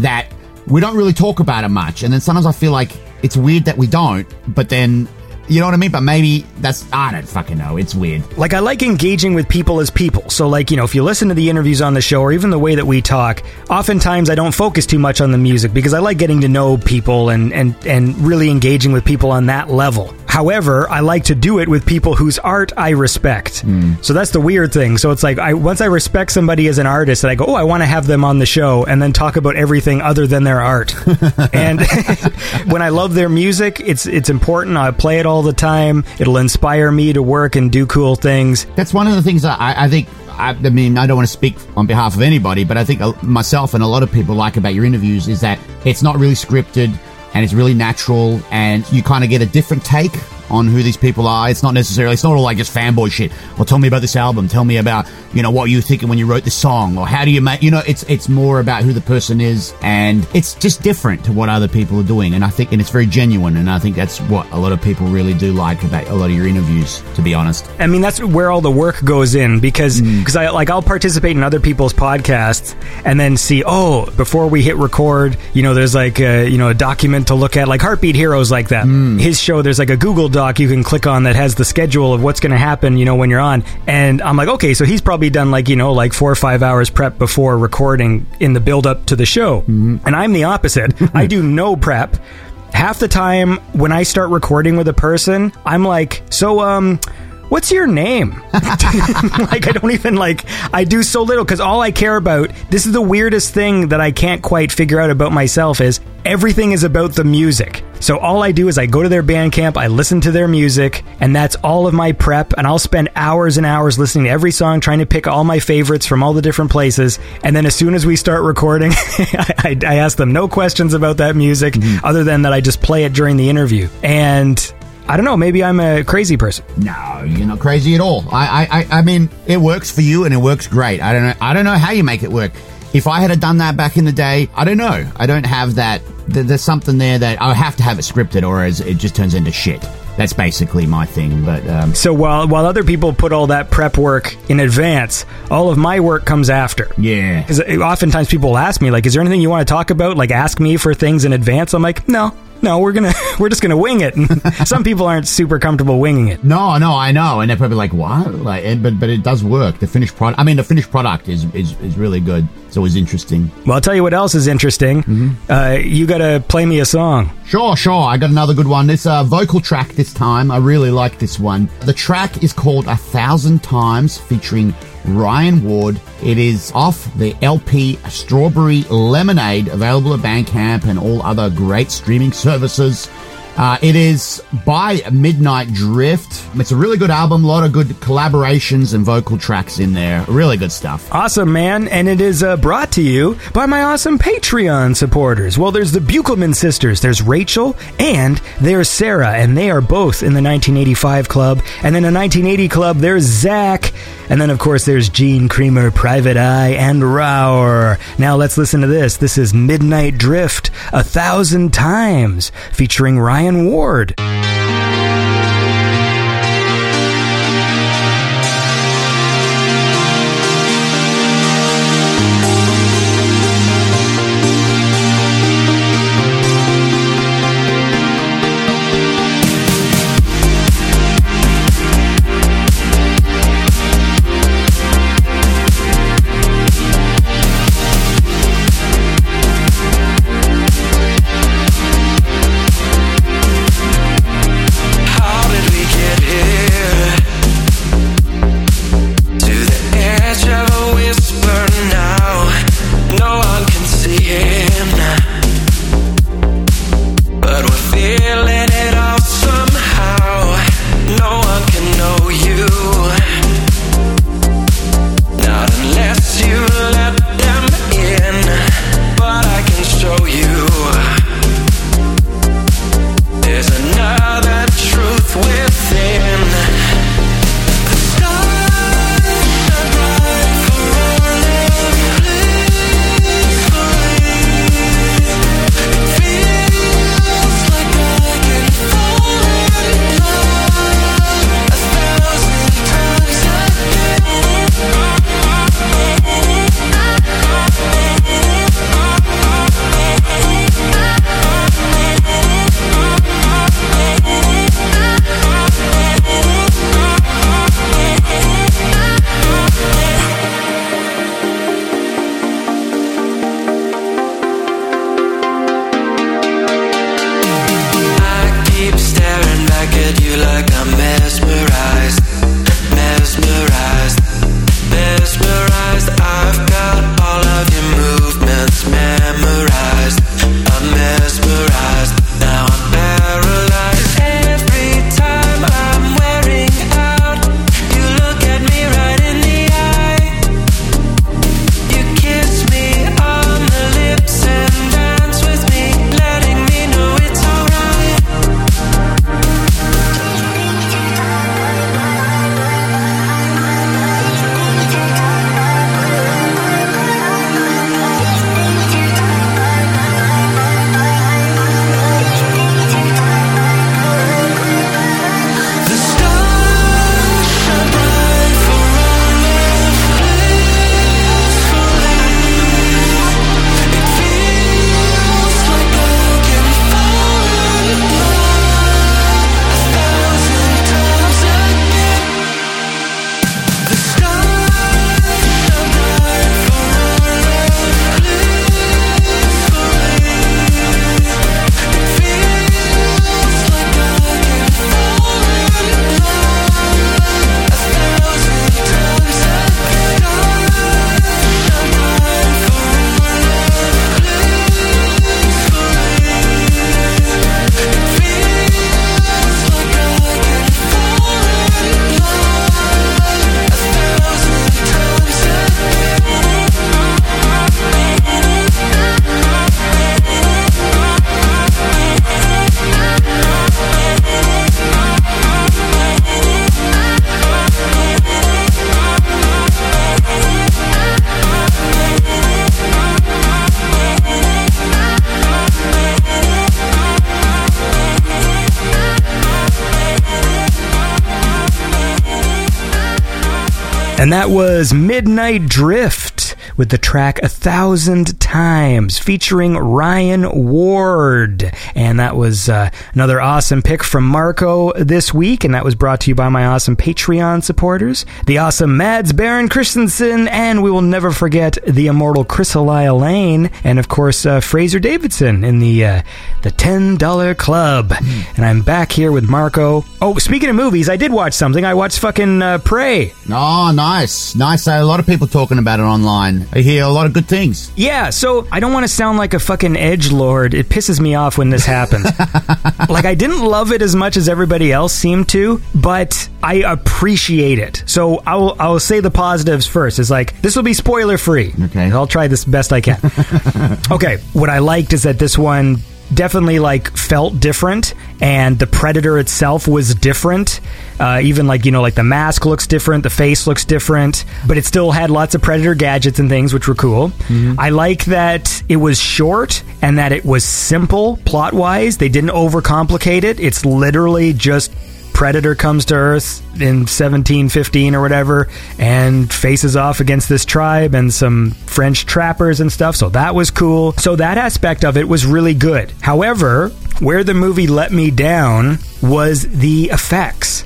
that we don't really talk about it much. And then sometimes I feel like it's weird that we don't, but then, you know what I mean? But maybe that's, I don't fucking know. It's weird. Like I like engaging with people as people. So like, you know, if you listen to the interviews on the show or even the way that we talk, oftentimes I don't focus too much on the music because I like getting to know people and and and really engaging with people on that level. However, I like to do it with people whose art I respect. So that's the weird thing. So it's like I once I respect somebody as an artist and I go, "Oh, I want to have them on the show," and then talk about everything other than their art. [LAUGHS] and [LAUGHS] when I love their music, it's it's important. I play it all the time. It'll inspire me to work and do cool things. That's one of the things that I, I think. I, I mean, I don't want to speak on behalf of anybody, but I think uh, myself and a lot of people like about your interviews is that it's not really scripted and it's really natural, and you kind of get a different take on who these people are. It's not necessarily, it's not all like just fanboy shit. Well, tell me about this album. Tell me about, you know, what you were thinking when you wrote this song, or how do you make, you know, it's it's more about who the person is, and it's just different to what other people are doing. And I think, and it's very genuine, and I think that's what a lot of people really do like about a lot of your interviews. To be honest, I mean, that's where all the work goes in because mm. because I like I'll participate in other people's podcasts and then see oh before we hit record, you know, there's like a, you know a document to look at like Heartbeat Heroes like that. Mm. His show, there's like a Google Doc you can click on that has the schedule of what's going to happen, you know, when you're on. And I'm like, okay, so he's probably done like you know like four or five hours prep before recording in the build up to the show, and I'm the opposite. I do no prep half the time when I start recording with a person, I'm like, so um what's your name? [LAUGHS] like I don't even like I do so little cuz all I care about this is the weirdest thing that I can't quite figure out about myself is everything is about the music. So all I do is I go to their Bandcamp, I listen to their music, and that's all of my prep and I'll spend hours and hours listening to every song trying to pick all my favorites from all the different places and then as soon as we start recording I, [LAUGHS] I, I ask them no questions about that music mm-hmm. other than that I just play it during the interview. And I don't know, maybe I'm a crazy person. no, you're not crazy at all. I, I, I, mean, it works for you, and it works great. I don't know, I don't know how you make it work. If I had done that back in the day, I don't know. I don't have that. There's something there that I have to have it scripted, or as it just turns into shit. That's basically my thing. But um, So while while other people put all that prep work in advance, all of my work comes after. yeah, Because oftentimes people will ask me, like, "Is there anything you want to talk about?" Like, ask me for things in advance. I'm like, no, no, we're gonna [LAUGHS] we're just gonna wing it. And [LAUGHS] some people aren't super comfortable winging it. No, no, I know, and they're probably like, "What?" Like, and, but but it does work. The finished product. I mean, the finished product is is, is really good. It's always interesting. Well, I'll tell you what else is interesting. Uh, you gotta play me a song. Sure, sure. I got another good one. It's a vocal track this time. I really like this one. The track is called A Thousand Times, featuring Ryan Ward. It is off the LP Strawberry Lemonade, available at Bandcamp and all other great streaming services. Uh, it is by Midnight Drift. It's a really good album, a lot of good collaborations and vocal tracks in there. Really good stuff. Awesome, man. And it is uh, brought to you by my awesome Patreon supporters. Well, there's the Buchelman sisters. There's Rachel and there's Sarah, and they are both in the 1985 club. And then the 1980 club, there's Zach. And then, of course, there's Gene Creamer, Private Eye, and Rower. Now let's listen to this. This is Midnight Drift, a thousand times, featuring Ryan Ward. And that was Midnight Drift with the track A Thousand Times featuring Ryan Ward. And that was uh, another awesome pick from Marco this week. And that was brought to you by my awesome Patreon supporters, the awesome Mads Baron Christensen, and we will never forget the immortal Chrysalia Lane, and of course, uh, Fraser Davidson in the, uh, the $10 Club. And I'm back here with Marco. Oh, speaking of movies, I did watch something. I watched fucking uh, Prey. Oh, nice, nice. A lot of people talking about it online. I hear a lot of good things. Yeah, so I don't want to sound like a fucking edge lord. It pisses me off when this happens. [LAUGHS] like I didn't love it as much as everybody else seemed to, but I appreciate it. So I'll I'll say the positives first. Is like this will be spoiler free. Okay. I'll try this best I can. [LAUGHS] okay, what I liked is that this one definitely like felt different and the predator itself was different. Uh, even like you know like the mask looks different the face looks different but it still had lots of predator gadgets and things which were cool. I like that it was short and that it was simple plot wise they didn't overcomplicate it. It's literally just Predator comes to Earth in 1715 or whatever and faces off against this tribe and some French trappers and stuff. So that was cool. So that aspect of it was really good. However, where the movie let me down was the effects.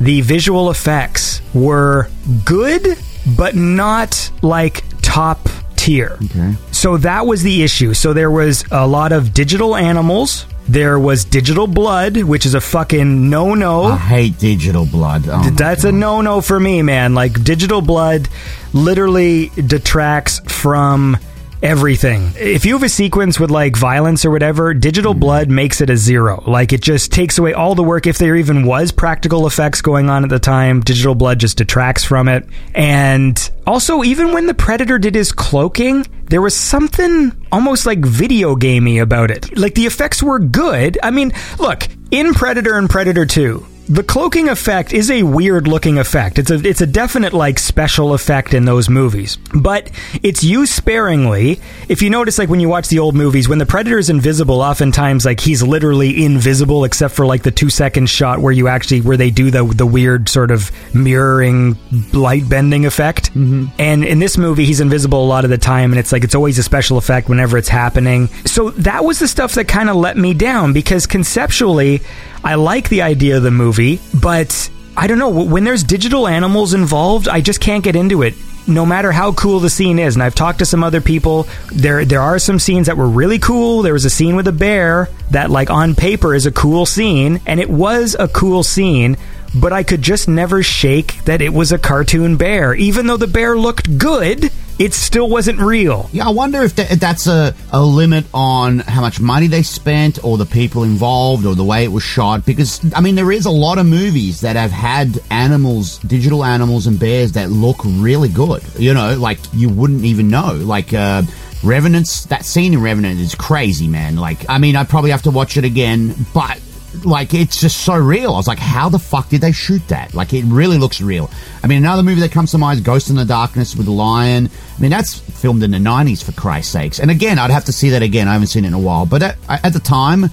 The visual effects were good, but not like top tier. Okay. So that was the issue. So there was a lot of digital animals. There was digital blood, which is a fucking no no. I hate digital blood. Oh That's a no no for me, man. Like digital blood literally detracts from everything. If you have a sequence with like violence or whatever, digital hmm. blood makes it a zero. Like it just takes away all the work. If there even was practical effects going on at the time, digital blood just detracts from it. And also, even when the predator did his cloaking, there was something almost like video gamey about it. Like the effects were good. I mean, look, in Predator and Predator 2, the cloaking effect is a weird looking effect. It's a it's a definite like special effect in those movies. But it's used sparingly. If you notice like when you watch the old movies, when the predator is invisible, oftentimes like he's literally invisible except for like the 2 second shot where you actually where they do the the weird sort of mirroring light bending effect. Mm-hmm. And in this movie he's invisible a lot of the time and it's like it's always a special effect whenever it's happening. So that was the stuff that kind of let me down because conceptually I like the idea of the movie, but I don't know. When there's digital animals involved, I just can't get into it. No matter how cool the scene is, and I've talked to some other people, there there are some scenes that were really cool. There was a scene with a bear that, like on paper, is a cool scene, and it was a cool scene. But I could just never shake that it was a cartoon bear, even though the bear looked good. It still wasn't real. Yeah, I wonder if, that, if that's a, a limit on how much money they spent or the people involved or the way it was shot. Because, I mean, there is a lot of movies that have had animals, digital animals and bears that look really good. You know, like you wouldn't even know. Like, uh, Revenants, that scene in Revenant is crazy, man. Like, I mean, I'd probably have to watch it again, but like it's just so real. I was like, how the fuck did they shoot that? Like it really looks real. I mean, another movie that comes to mind is Ghost in the Darkness with the lion. I mean, that's filmed in the '90s for Christ's sakes. And again, I'd have to see that again. I haven't seen it in a while, but at, at the time,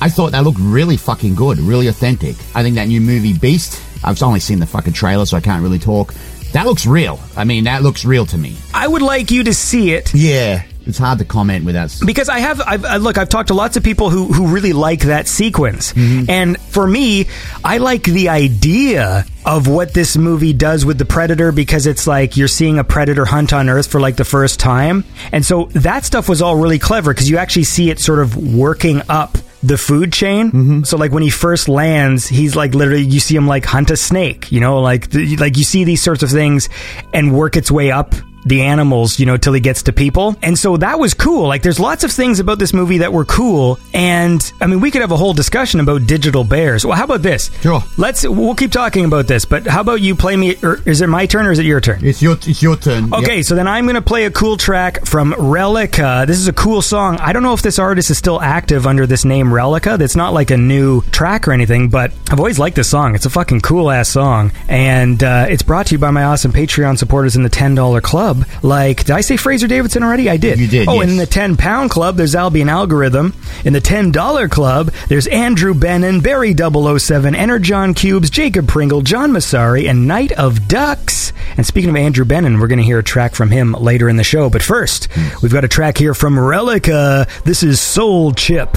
I thought that looked really fucking good, really authentic. I think that new movie Beast. I've only seen the fucking trailer, so I can't really talk. That looks real. I mean, that looks real to me. I would like you to see it Yeah, it's hard to comment without. because I have I've, uh, look I've talked to lots of people who who really like that sequence mm-hmm. and for me I like the idea of what this movie does with the predator because it's like you're seeing a predator hunt on earth for like the first time and so that stuff was all really clever because you actually see it sort of working up the food chain. Mm-hmm. So like when he first lands, he's like literally you see him like hunt a snake, you know, like like you see these sorts of things and work its way up the animals, you know, till he gets to people. And so that was cool. Like there's lots of things about this movie that were cool. And I mean, we could have a whole discussion about digital bears. Well, how about this? Sure. Let's we'll keep talking about this, but how about you play me or is it my turn or is it your turn? It's your it's your turn. Okay, Yep. so then I'm going to play a cool track from Relica. This is a cool song. I don't know if this artist is still active under this name Relica. That's not like a new track or anything, but I've always liked this song. It's a fucking cool ass song. And uh, it's brought to you by my awesome Patreon supporters in the $10 club. Club, like did I say Fraser Davidson already? I did. You did, Oh, yes. and in the ten pound club, there's Albion Algorithm. In the ten dollar club, there's Andrew Bennon, Barry 007, Energon Cubes, Jacob Pringle, John Massari, and Knight of Ducks. And speaking of Andrew Bennon, we're going to hear a track from him later in the show. But first, hmm. we've got a track here from Relica. This is Soul Chip.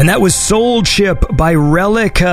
And that was Soul Chip by Relica.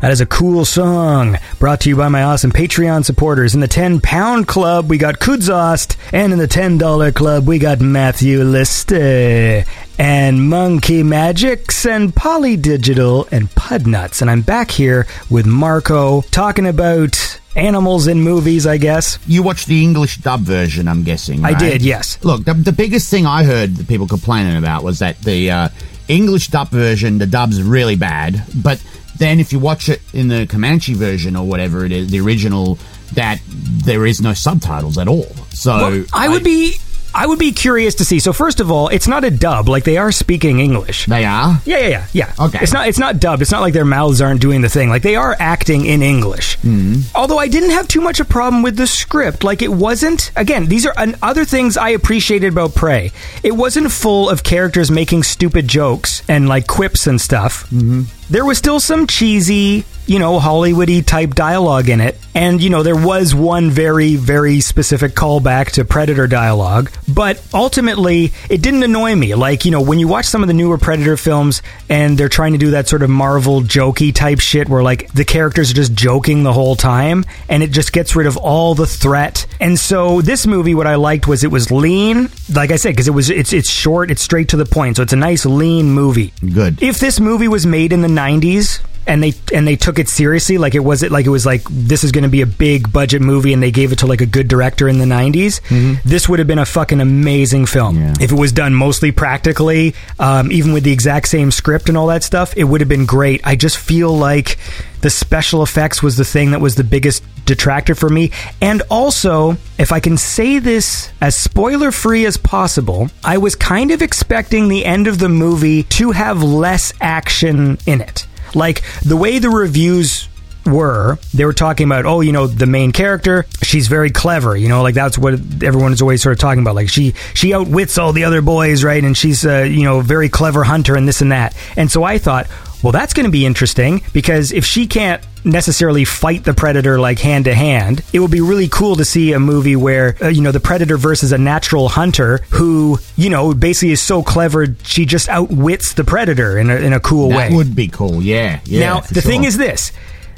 That is a cool song brought to you by my awesome Patreon supporters. In the 10 pound club, we got Kudzost. And in the $10 club, we got Matthew Lister. And Monkey Magics and Polydigital and Pudnuts. And I'm back here with Marco talking about animals in movies, I guess. You watched the English dub version, I'm guessing. I did, yes. Look, the, the biggest thing I heard that people complaining about was that the uh, English dub version, the dub's really bad. But then if you watch it in the Comanche version or whatever it is, the original, that there is no subtitles at all. So Well, I would be I would be curious to see. So first of all, it's not a dub. Like they are speaking English. They are. Yeah, yeah, yeah, yeah. Okay. It's not. It's not dubbed. It's not like their mouths aren't doing the thing. Like they are acting in English. Mm-hmm. Although I didn't have too much of a problem with the script. Like it wasn't. Again, these are an, other things I appreciated about Prey. It wasn't full of characters making stupid jokes and like quips and stuff. Mm-hmm. There was still some cheesy, you know, Hollywoody type dialogue in it. And, you know, there was one very, very specific callback to Predator dialogue. But ultimately, it didn't annoy me. Like, you know, when you watch some of the newer Predator films and they're trying to do that sort of Marvel jokey type shit where, like, the characters are just joking the whole time and it just gets rid of all the threat. And so this movie, what I liked was it was lean, like I said, because it was, it's, it's short, it's straight to the point. So it's a nice, lean movie. Good. If this movie was made in the 90s and they and they took it seriously. Like it was it like it was like this is going to be a big budget movie and they gave it to like a good director in the 90s this would have been a fucking amazing film. Yeah. if it was done mostly practically um, even with the exact same script and all that stuff it would have been great. I just feel like the special effects was the thing that was the biggest detractor for me. And also if i can say this as spoiler free as possible i was kind of expecting the end of the movie to have less action in it like the way the reviews were they were talking about oh you know the main character she's very clever you know like that's what everyone is always sort of talking about. Like she she outwits all the other boys right? And she's a you know very clever hunter and this and that. And so i thought well that's going to be interesting because if she can't necessarily fight the predator like hand to hand it would be really cool to see a movie where uh, you know the predator versus a natural hunter who you know basically is so clever she just outwits the predator in a, in a cool That way That would be cool. Yeah. Yeah. now, the thing is this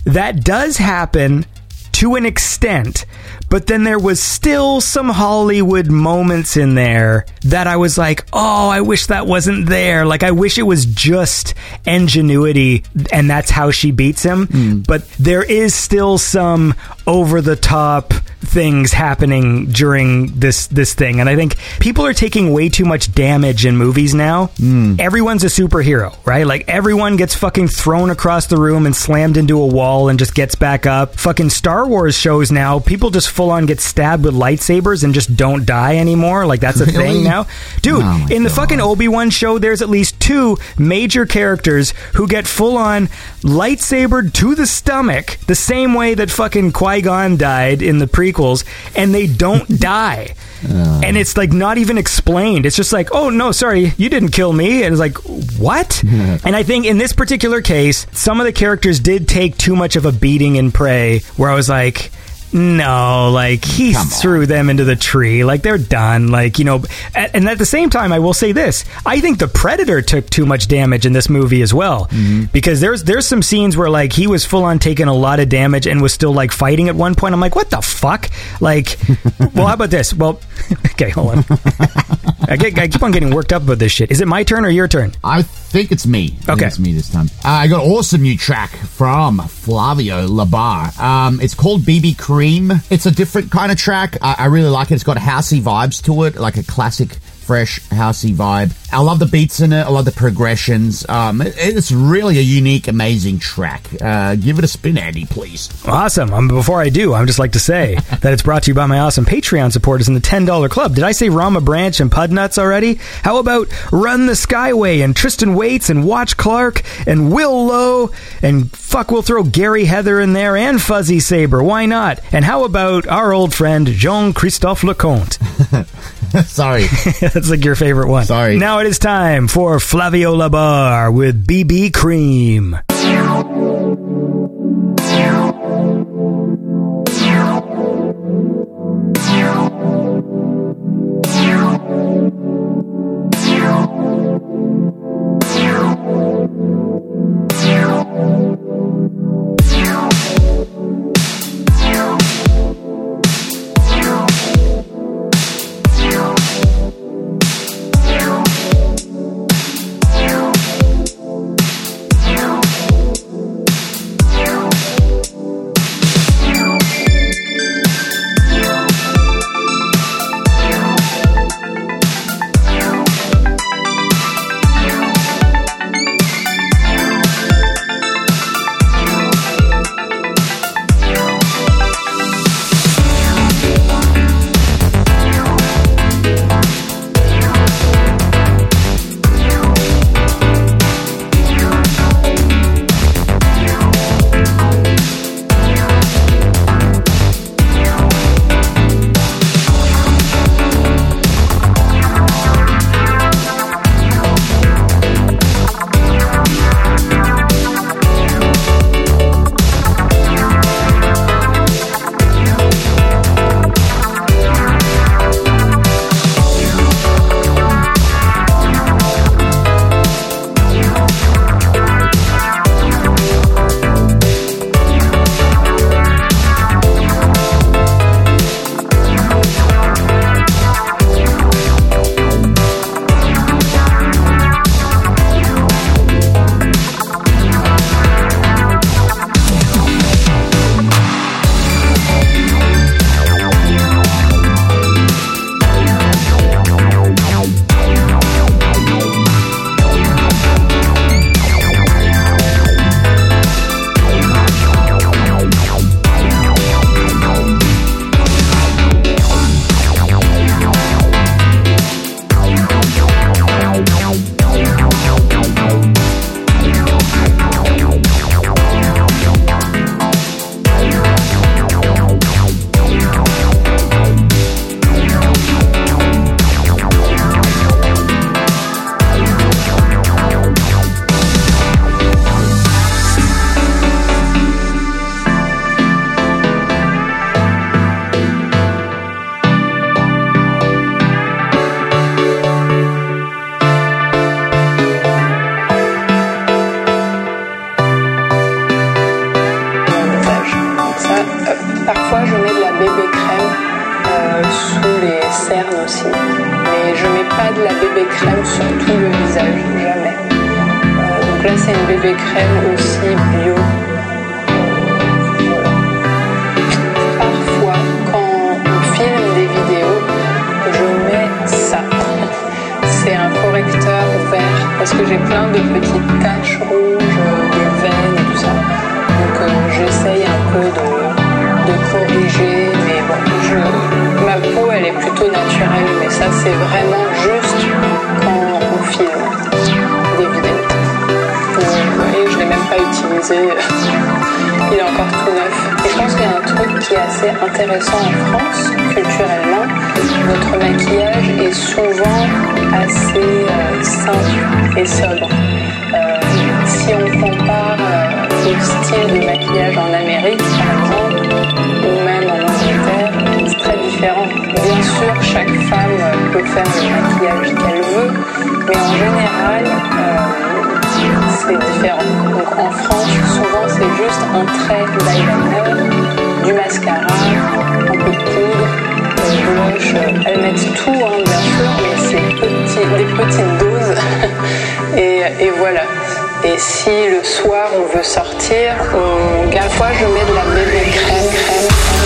that does happen to an extent, but then there was still some Hollywood moments in there that I was like, oh, I wish that wasn't there. Like, I wish it was just ingenuity and that's how she beats him. Hmm. But there is still some over the top things happening during this this thing and i think people are taking way too much damage in movies now Hmm. everyone's a superhero right like everyone gets fucking thrown across the room and slammed into a wall and just gets back up fucking star wars shows now people just full on get stabbed with lightsabers and just don't die anymore? Like that's a Really? thing now? Dude Oh in the God. fucking obi-wan show there's at least two major characters who get full on lightsabered to the stomach the same way that fucking qui-gon died in the prequels and they don't [LAUGHS] die. Oh. And it's like not even explained. It's just like oh no sorry you didn't kill me. And it's like what? [LAUGHS] And i think in this particular case some of the characters did take too much of a beating in prey where i was like no, like he threw them into the tree. Like they're done. Like, you know, and at the same time, I will say this. I think the Predator took too much damage in this movie as well. Mm-hmm. Because there's there's some scenes where like he was full on taking a lot of damage and was still like fighting at one point. I'm like, what the fuck? Like, [LAUGHS] well, how about this? Well, [LAUGHS] okay, hold on. I, get, I keep on getting worked up about this shit. Is it my turn or your turn? I think it's me. Okay. it's me this time. Uh, I got an awesome new track from Flavio Labar. Um, it's called BB It's a different kind of track. I, I really like it. It's got housey vibes to it, like a classic, fresh housey vibe. I love the beats in it. I love the progressions. Um, it- it's really a unique, amazing track. Uh, give it a spin, Andy, please. Awesome. Um, before I do, I'm just like to say [LAUGHS] that it's brought to you by my awesome Patreon supporters in the $10 club. Did I say Rama Branch and Pudnuts already? How about Run the Skyway and Tristan Waits and Watch Clark and Will Lowe and fuck, we'll throw Gary Heather in there and Fuzzy Saber. Why not? And how about our old friend Jean Christophe Leconte? [LAUGHS] [LAUGHS] Sorry. [LAUGHS] That's like your favorite one. Sorry. Now it is time for Flavio Labar with BB Cream. Intéressant en France, culturellement. Notre maquillage est souvent assez euh, simple et sobre. Euh, si on compare euh, au style de maquillage en Amérique, par exemple, ou même en Angleterre, c'est très différent. Bien sûr, chaque femme euh, peut faire le maquillage qu'elle veut, mais en général, c'est différent. Donc en France, souvent c'est juste un trait d'eyeliner, du mascara, un peu de poudre, blush. euh, Elles mettent tout, hein, bien sûr, mais c'est des petites doses. [LAUGHS] et, voilà. Et si le soir on veut sortir, on, parfois je mets de la bébé crème, crème.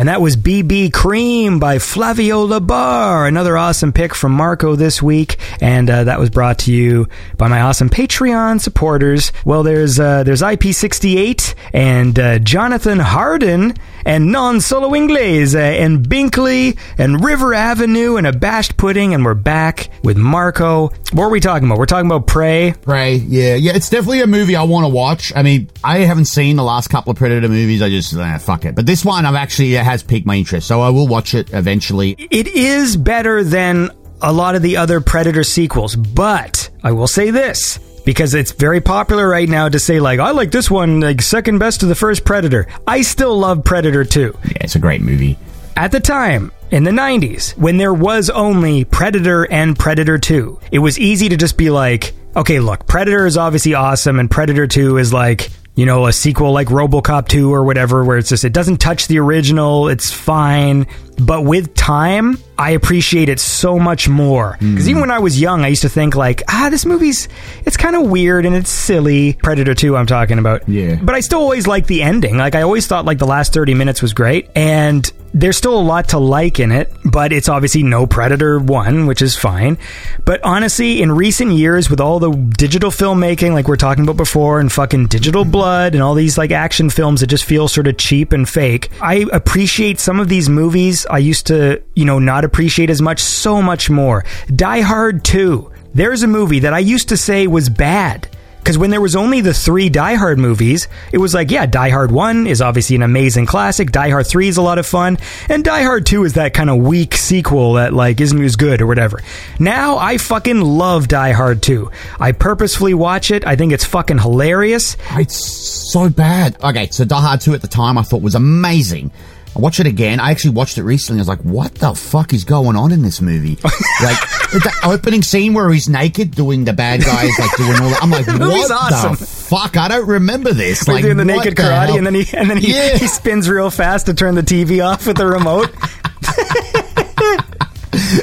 And that was BB Cream by Flavio Labar, another awesome pick from Marco this week. And uh, that was brought to you by my awesome Patreon supporters. Well, there's uh, there's IP68 and uh, Jonathan Harden and Non Solo Inglés and Binkley and River Avenue and a Abashed Pudding. And we're back with Marco. What are we talking about? We're talking about Prey. Prey, yeah, yeah. It's definitely a movie I want to watch. I mean, I haven't seen the last couple of Predator movies. I just, eh, fuck it. But this one, I've actually has piqued my interest, so I will watch it eventually. It is better than a lot of the other Predator sequels, but I will say this because it's very popular right now to say like I like this one like second best to the first Predator. I still love Predator 2. Yeah, it's a great movie. At the time, in the 90s, when there was only Predator and Predator 2, it was easy to just be like, okay, look, Predator is obviously awesome and Predator 2 is like you know, a sequel like Robocop 2 or whatever, where it's just, it doesn't touch the original, it's fine. But with time, I appreciate it so much more. Because even when I was young, I used to think like, ah, this movie's it's kind of weird and it's silly. Predator Two, I'm talking about. Yeah. But I still always liked the ending. Like I always thought like the last 30 minutes was great, and there's still a lot to like in it. But it's obviously no Predator One, which is fine. But honestly, in recent years, with all the digital filmmaking, like we're talking about before, and fucking digital blood and all these like action films that just feel sort of cheap and fake, I appreciate some of these movies I used to, you know, not appreciate as much so much more. Die Hard 2. There's a movie that I used to say was bad. Because when there was only the three Die Hard movies, it was like, yeah, Die Hard 1 is obviously an amazing classic. Die Hard 3 is a lot of fun. And Die Hard 2 is that kind of weak sequel that, like, isn't as good or whatever. Now, I fucking love Die Hard 2. I purposefully watch it. I think it's fucking hilarious. It's so bad. Okay, so Die Hard 2 at the time I thought was amazing. I watched it again. I actually watched it recently. I was like, what the fuck is going on in this movie? [LAUGHS] like, the opening scene where he's naked doing the bad guys, like doing all that. I'm like, [LAUGHS] what awesome. the fuck? I don't remember this. Like Like, doing the naked karate, hell? and then he and then he, Yeah. he spins real fast to turn the TV off with the remote. [LAUGHS]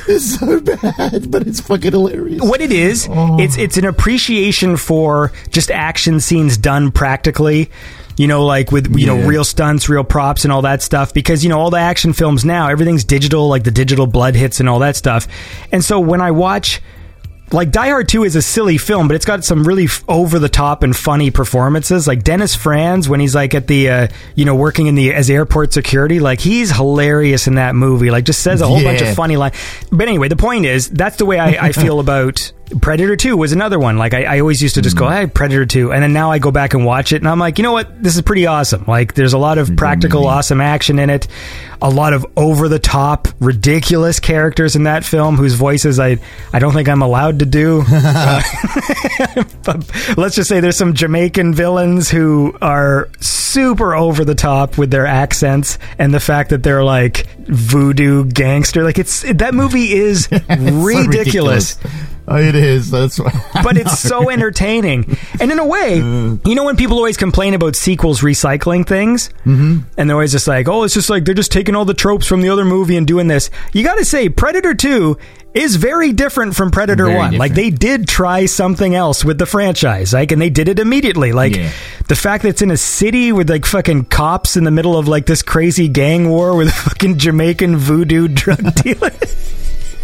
It's so bad, but it's fucking hilarious. what it is, oh. it's it's an appreciation for just action scenes done practically. You know, like with you know real stunts, real props, and all that stuff. Because you know all the action films now, everything's digital, like the digital blood hits and all that stuff. And so when I watch. Like Die Hard 2 is a silly film, but it's got some really f- over the top and funny performances. Like Dennis Franz when he's like at the uh, you know working in the as airport security, like he's hilarious in that movie. Like just says a whole bunch of funny lines. But anyway, the point is that's the way I, I feel [LAUGHS] about Predator 2 was another one. Like I, I always used to just go, "Hey, Predator 2," and then now I go back and watch it, and I'm like, you know what? This is pretty awesome. Like there's a lot of practical, awesome action in it, a lot of over the top, ridiculous characters in that film whose voices I I don't think I'm allowed to do. Uh, [LAUGHS] [LAUGHS] but let's just say there's some Jamaican villains who are super over the top with their accents and the fact that they're like voodoo gangster. Like it's that movie is [LAUGHS] It's so ridiculous it is. That's why. but it's so [LAUGHS] entertaining. And in a way, you know, when people always complain about sequels recycling things, mm-hmm. and they're always just like, oh, it's just like they're just taking all the tropes from the other movie and doing this. You got to say, Predator 2 is very different from Predator Very 1. Like, they did try something else with the franchise, like, and they did it immediately. Like, Yeah. the fact that it's in a city with like fucking cops in the middle of like this crazy gang war with [LAUGHS] fucking Jamaican voodoo drug [LAUGHS] dealers.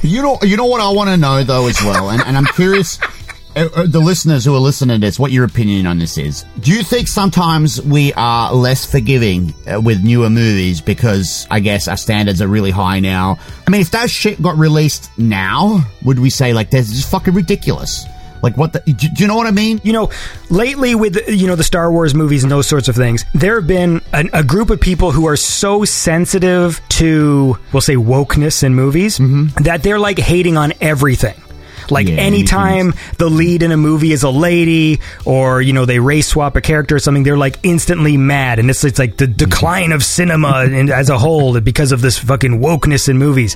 You know, you know what I want to know though as well, and, and I'm curious, uh, uh, the listeners who are listening to this, what your opinion on this is. Do you think sometimes we are less forgiving uh, with newer movies because I guess our standards are really high now? I mean, if that shit got released now, would we say like this is fucking ridiculous? Like what? The, do, do you know what I mean? you know, lately with you know the Star Wars movies and those sorts of things, there have been an, a group of people who are so sensitive to, we'll say, wokeness in movies mm-hmm. that they're like hating on everything. Like Yeah, anytime the lead in a movie is a lady, or you know they race swap a character or something, they're like instantly mad, and it's it's like the decline of cinema [LAUGHS] as a whole because of this fucking wokeness in movies.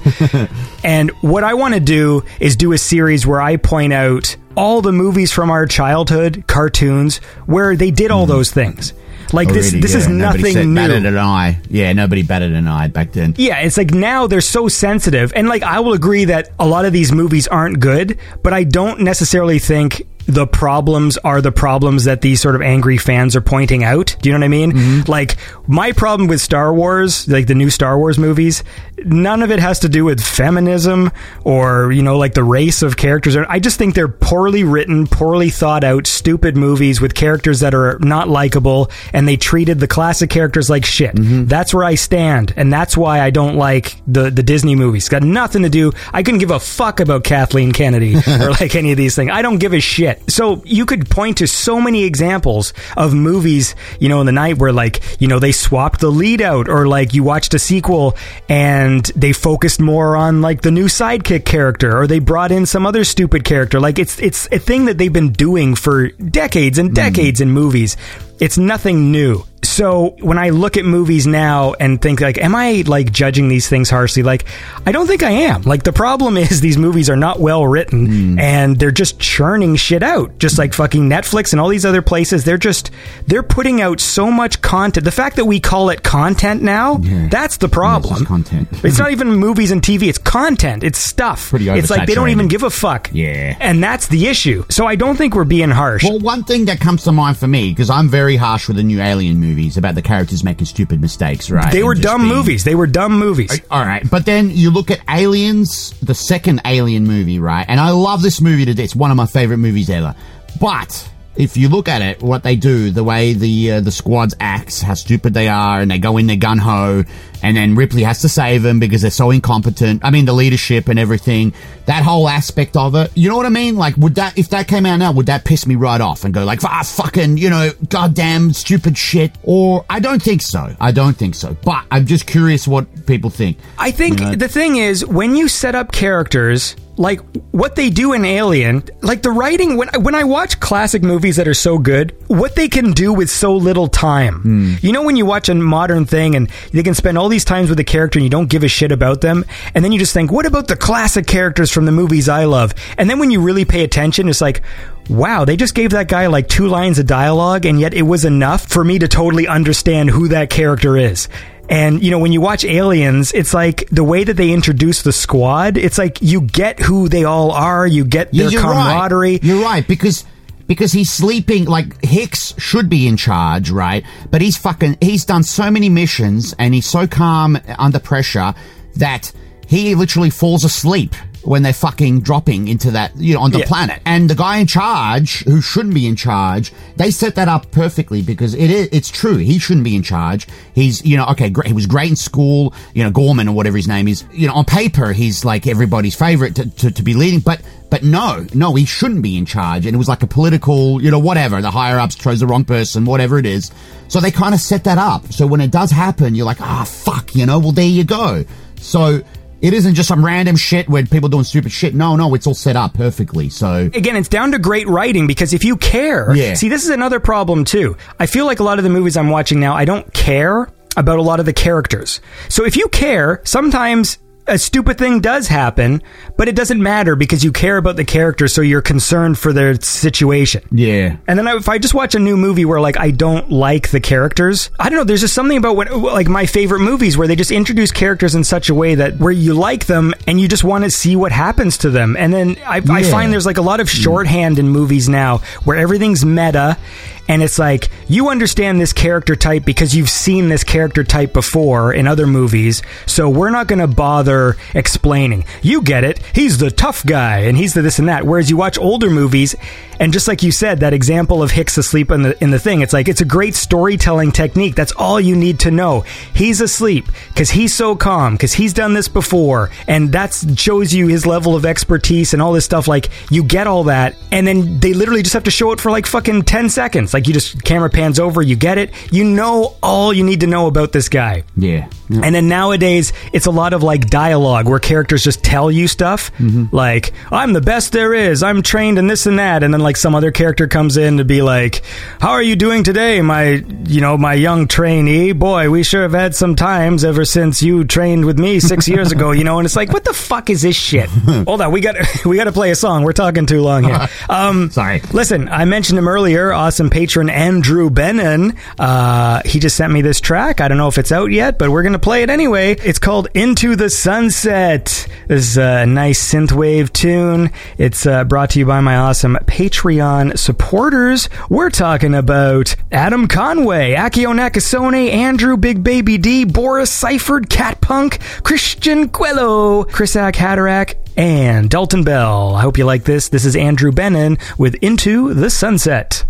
[LAUGHS] and what I want to do is do a series where I point out all the movies from our childhood, cartoons, where they did all hmm. those things. Like this, Already, this is yeah, nobody nothing said, new. Batted an eye. Yeah, nobody batted an eye back then. Yeah, it's like now they're so sensitive. And like I will agree that a lot of these movies aren't good, but I don't necessarily think the problems are the problems that these sort of angry fans are pointing out. Do you know what I mean? Mm-hmm. Like my problem with Star Wars, like the new Star Wars movies, none of it has to do with feminism or, you know, like the race of characters. I just think they're poorly written, poorly thought out, stupid movies with characters that are not likable and they treated the classic characters like shit. Mm-hmm. That's where I stand and that's why I don't like the the Disney movies. It's got nothing to do. I couldn't give a fuck about Kathleen Kennedy [LAUGHS] or like any of these things. I don't give a shit. So you could point to so many examples of movies, you know, in the night where like, you know, they swapped the lead out or like you watched a sequel and they focused more on like the new sidekick character or they brought in some other stupid character. Like it's it's a thing that they've been doing for decades and mm-hmm. decades in movies. It's nothing new. So when I look at movies now and think like, am I like judging these things harshly? Like, I don't think I am. Like the problem [LAUGHS] is these movies are not well written hmm. and they're just churning shit out, just like fucking Netflix and all these other places. They're just they're putting out so much content. The fact that we call it content now, Yeah. that's the problem. content. It's not even movies and TV. It's content. It's stuff. Pretty it's like they don't even give a fuck. Yeah. And that's the issue. So I don't think we're being harsh. Well, one thing that comes to mind for me, because I'm very harsh with the new Alien movies about the characters making stupid mistakes, right? they were dumb being- movies. They were dumb movies. All right, but then you look at Aliens, the second Alien movie, right? And I love this movie to death. It's one of my favorite movies ever. But if you look at it, what they do, the way the uh, the squads acts, how stupid they are, and they go in their gun ho, and then Ripley has to save them because they're so incompetent. I mean, the leadership and everything, that whole aspect of it. You know what I mean? Like, would that if that came out now, would that piss me right off and go like, ah, fucking, you know, goddamn stupid shit? Or I don't think so. I don't think so. But I'm just curious what people think. I think You know, the thing is when you set up characters like what they do in Alien, like the writing when when I watch classic movies that are so good, what they can do with so little time. Hmm. You know when you watch a modern thing and they can spend all these times with a character and you don't give a shit about them, and then you just think, what about the classic characters from the movies I love? And then when you really pay attention, it's like Wow, they just gave that guy like two lines of dialogue, and yet it was enough for me to totally understand who that character is. And you know, when you watch Aliens, it's like the way that they introduce the squad. It's like you get who they all are, you get their you're camaraderie. Right. You're right because because he's sleeping. Like Hicks should be in charge, right? But he's fucking. He's done so many missions and he's so calm under pressure that he literally falls asleep when they're fucking dropping into that, you know, on the Yeah. planet. And the guy in charge, who shouldn't be in charge, they set that up perfectly because it is, it's true. He shouldn't be in charge. He's, you know, okay, great. He was great in school, you know, Gorman or whatever his name is. You know, on paper, he's like everybody's favorite to, to, to be leading, but, but no, no, he shouldn't be in charge. And it was like a political, you know, whatever. The higher ups chose the wrong person, whatever it is. So they kind of set that up. So when it does happen, you're like, ah, fuck, you know, well, there you go. So, it isn't just some random shit where people doing stupid shit. No, no, it's all set up perfectly. So Again, it's down to great writing because if you care, Yeah. see, this is another problem too. I feel like a lot of the movies I'm watching now, I don't care about a lot of the characters. So if you care, sometimes a stupid thing does happen, but it doesn't matter because you care about the characters, so you're concerned for their situation. yeah, And then I, if I just watch a new movie where like I don't like the characters, I don't know. There's just something about what like my favorite movies where they just introduce characters in such a way that where you like them and you just want to see what happens to them. And then I, I find there's like a lot of shorthand in movies now where everything's meta. And it's like, you understand this character type because you've seen this character type before in other movies, so we're not going to bother explaining. You get it. He's the tough guy, and he's the this and that. Whereas you watch older movies, and just like you said, that example of Hicks asleep in the in the thing, it's like it's a great storytelling technique. That's all you need to know. He's asleep because he's so calm because he's done this before, and that shows you his level of expertise and all this stuff. Like you get all that, and then they literally just have to show it for like fucking ten seconds. Like you just camera pans over, you get it. You know all you need to know about this guy. yeah, yeah. And then nowadays, it's a lot of like dialogue where characters just tell you stuff mm-hmm. like, I'm the best there is, I'm trained in this and that. And then like some other character comes in to be like, How are you doing today, my, you know, my young trainee? Boy, we sure have had some times ever since you trained with me six [LAUGHS] years ago, you know? And it's like, What the fuck is this shit? [LAUGHS] Hold on, we got [LAUGHS] we got to play a song. We're talking too long here. Um, Sorry. Listen, I mentioned him earlier. Awesome patron Andrew Bennon. Uh, he just sent me this track. I don't know if it's out yet, but we're gonna play it anyway. It's called "Into the Sunset." This is a nice synthwave tune. It's uh, brought to you by my awesome Patreon supporters. We're talking about Adam Conway, Akio Nakasone, Andrew Big Baby D, Boris Seifert, Cat Punk, Christian Quello, Chrisak Hatterack, and Dalton Bell. I hope you like this. This is Andrew Bennon with Into the Sunset.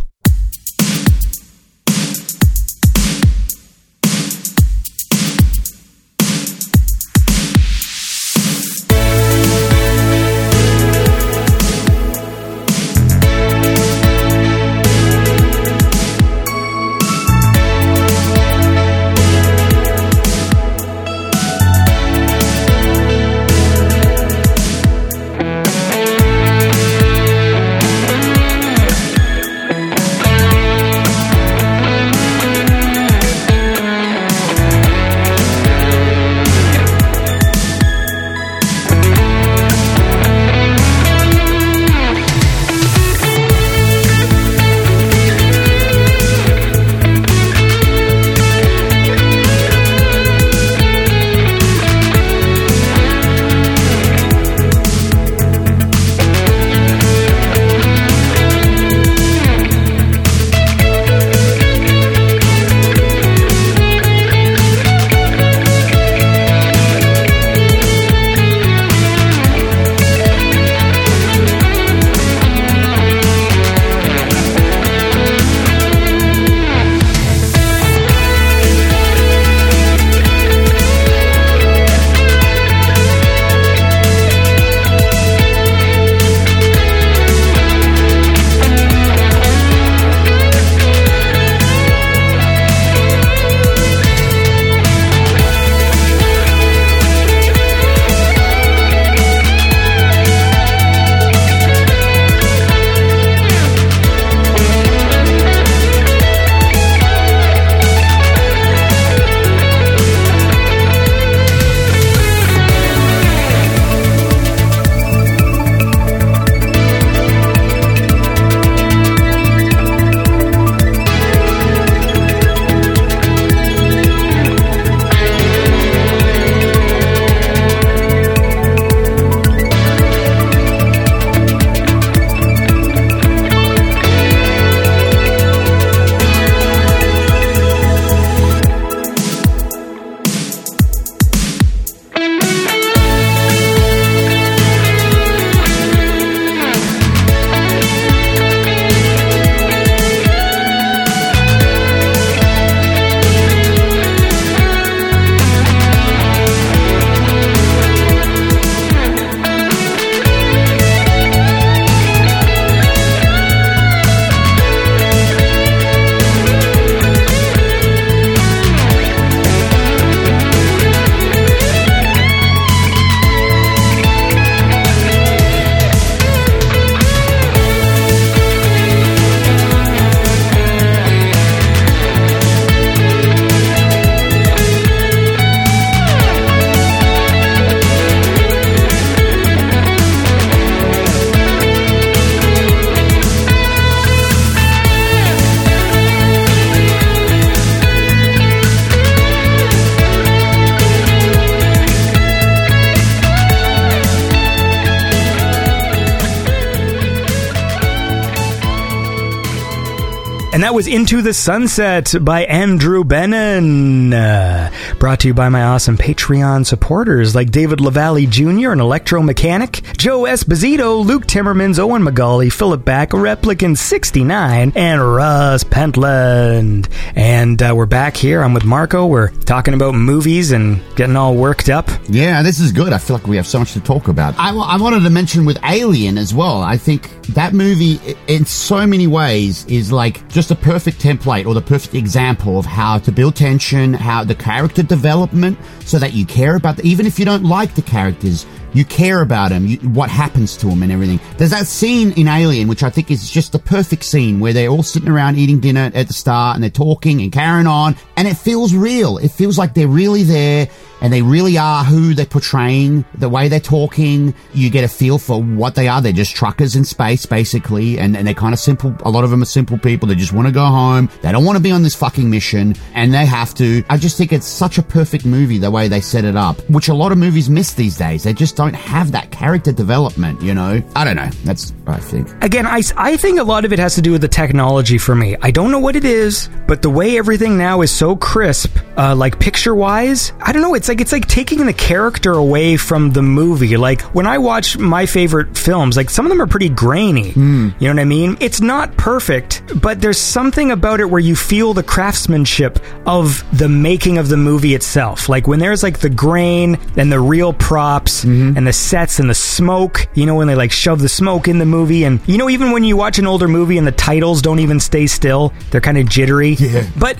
That was Into the Sunset by Andrew Bennon. Uh, brought to you by my awesome Patreon supporters like David LaValle Jr., an electromechanic, Joe Esposito, Luke Timmermans, Owen McGauley, Philip Back, Replicant69, and Russ Pentland. And uh, we're back here. I'm with Marco. We're talking about movies and getting all worked up. Yeah, this is good. I feel like we have so much to talk about. I, I wanted to mention with Alien as well. I think that movie, in so many ways, is like just a perfect template or the perfect example of how to build tension, how the character development, so that you care about, the, even if you don't like the characters, you care about them, you, what happens to them and everything. There's that scene in Alien, which I think is just the perfect scene where they're all sitting around eating dinner at the start and they're talking and carrying on and it feels real. It feels like they're really there and they really are who they're portraying, the way they're talking. You get a feel for what they are. They're just truckers in space, basically, and, and they're kind of simple. A lot of them are simple people. They just want to go home. They don't want to be on this fucking mission, and they have to. I just think it's such a perfect movie the way they set it up, which a lot of movies miss these days. They just don't have that character development, you know? I don't know. That's what I think. Again, I, I think a lot of it has to do with the technology for me. I don't know what it is, but the way everything now is so crisp, uh, like picture wise, I don't know. It's like it's like taking the character away from the movie. Like when I watch my favorite films, like some of them are pretty grainy. Hmm. You know what I mean? It's not perfect, but there's something about it where you feel the craftsmanship of the making of the movie itself. Like when there's like the grain and the real props mm-hmm. and the sets and the smoke, you know, when they like shove the smoke in the movie. And you know, even when you watch an older movie and the titles don't even stay still, they're kind of jittery. Yeah. But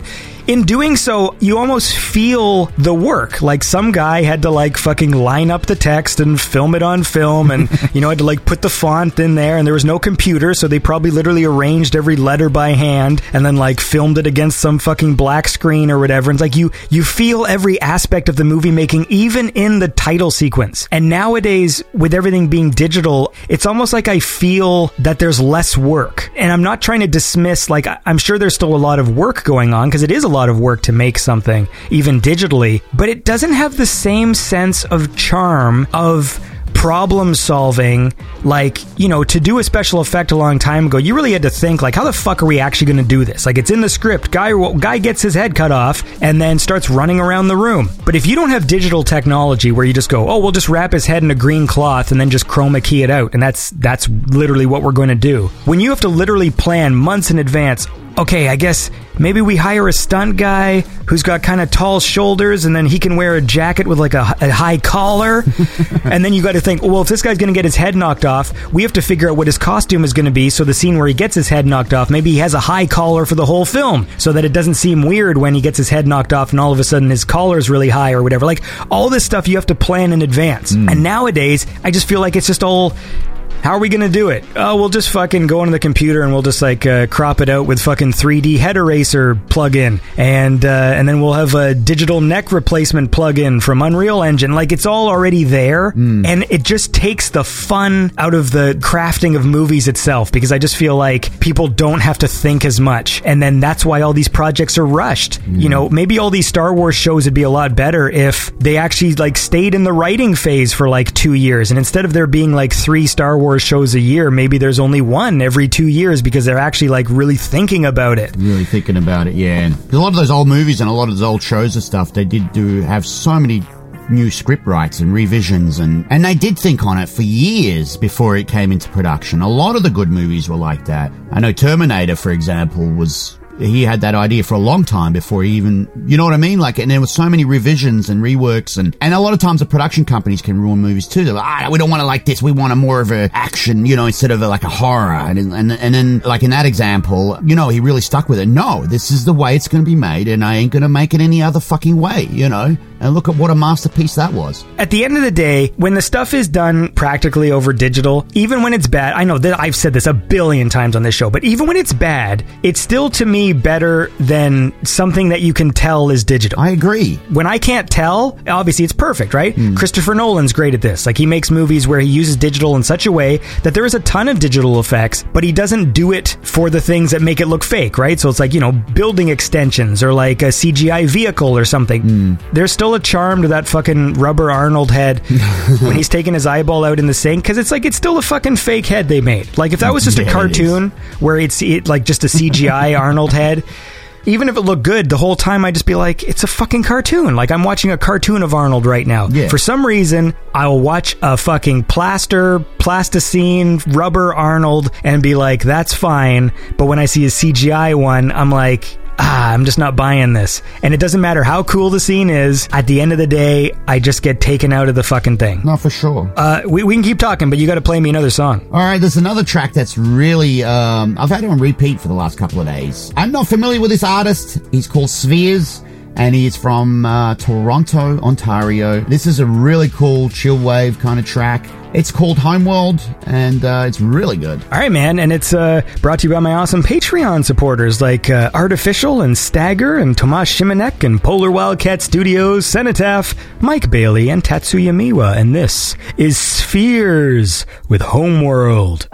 in doing so, you almost feel the work. Like some guy had to like fucking line up the text and film it on film and, [LAUGHS] you know, had to like put the font in there and there was no computer. So they probably literally arranged every letter by hand and then like filmed it against some fucking black screen or whatever. And it's like you, you feel every aspect of the movie making, even in the title sequence. And nowadays, with everything being digital, it's almost like I feel that there's less work. And I'm not trying to dismiss, like, I'm sure there's still a lot of work going on because it is a lot of work to make something, even digitally, but it doesn't have the same sense of charm of problem solving. Like you know to do a special effect a long time ago you really had to think like how the fuck are we actually going to do this? Like it's in the script. Guy guy gets his head cut off and then starts running around the room. But if you don't have digital technology where you just go oh we'll just wrap his head in a green cloth and then just chroma key it out and that's that's literally what we're going to do. When you have to literally plan months in advance okay, I guess maybe we hire a stunt guy who's got kind of tall shoulders and then he can wear a jacket with like a, a high collar. [LAUGHS] and then you got to think, well, if this guy's going to get his head knocked off, we have to figure out what his costume is going to be. So the scene where he gets his head knocked off, maybe he has a high collar for the whole film so that it doesn't seem weird when he gets his head knocked off and all of a sudden his collar is really high or whatever. Like all this stuff you have to plan in advance. Mm. And nowadays, I just feel like it's just all how are we gonna do it? Oh, we'll just fucking go into the computer and we'll just like uh, crop it out with fucking 3D head eraser plugin, and uh, and then we'll have a digital neck replacement plugin from Unreal Engine. Like it's all already there, and it just takes the fun out of the crafting of movies itself. Because I just feel like people don't have to think as much, and then that's why all these projects are rushed. You know, maybe all these Star Wars shows would be a lot better if they actually like stayed in the writing phase for like two years, and instead of there being like three Star Wars shows a year, maybe there's only one every two years because they're actually like really thinking about it. Really thinking about it, yeah. And a lot of those old movies and a lot of those old shows and stuff, they did do have so many new script writes and revisions and and they did think on it for years before it came into production. A lot of the good movies were like that. I know Terminator, for example, was he had that idea for a long time before he even, you know what I mean? Like, and there were so many revisions and reworks, and and a lot of times the production companies can ruin movies too. They're like, ah, we don't want it like this. We want a more of a action, you know, instead of a, like a horror. And and and then like in that example, you know, he really stuck with it. No, this is the way it's going to be made, and I ain't going to make it any other fucking way, you know. And look at what a masterpiece that was. At the end of the day, when the stuff is done practically over digital, even when it's bad, I know that I've said this a billion times on this show, but even when it's bad, it's still to me better than something that you can tell is digital. I agree. when I can't tell, obviously it's perfect, right? Hmm. Christopher Nolan's great at this. Like he makes movies where he uses digital in such a way that there is a ton of digital effects, but he doesn't do it for the things that make it look fake, right? So it's like, you know, building extensions or like a CGI vehicle or something. Hmm. There's still still a charm to that fucking rubber Arnold head [LAUGHS] when he's taking his eyeball out in the sink because it's like it's still a fucking fake head they made. Like if that was just Yeah, a cartoon where it's it, like just a CGI [LAUGHS] Arnold head. Even if it looked good, the whole time I'd just be like, it's a fucking cartoon. Like I'm watching a cartoon of Arnold right now. Yeah. For some reason, I'll watch a fucking plaster, plasticine, rubber Arnold and be like, that's fine. But when I see a CGI one, I'm like, ah, I'm just not buying this. And it doesn't matter how cool the scene is. At the end of the day, I just get taken out of the fucking thing. Not for sure. Uh, we, we can keep talking, but you got to play me another song. All right, there's another track that's really um, I've had it on repeat for the last couple of days. I'm not familiar with this artist. He's called Spheres, and he's from uh, Toronto, Ontario. This is a really cool chill wave kind of track. It's called Homeworld, and uh, it's really good. All right, man, and it's uh, brought to you by my awesome Patreon supporters like uh, Artificial and Stagger and Tomas Shimanek and Polar Wildcat Studios, Cenotaph, Mike Bailey, and Tatsuya Miwa. And this is Spheres with Homeworld.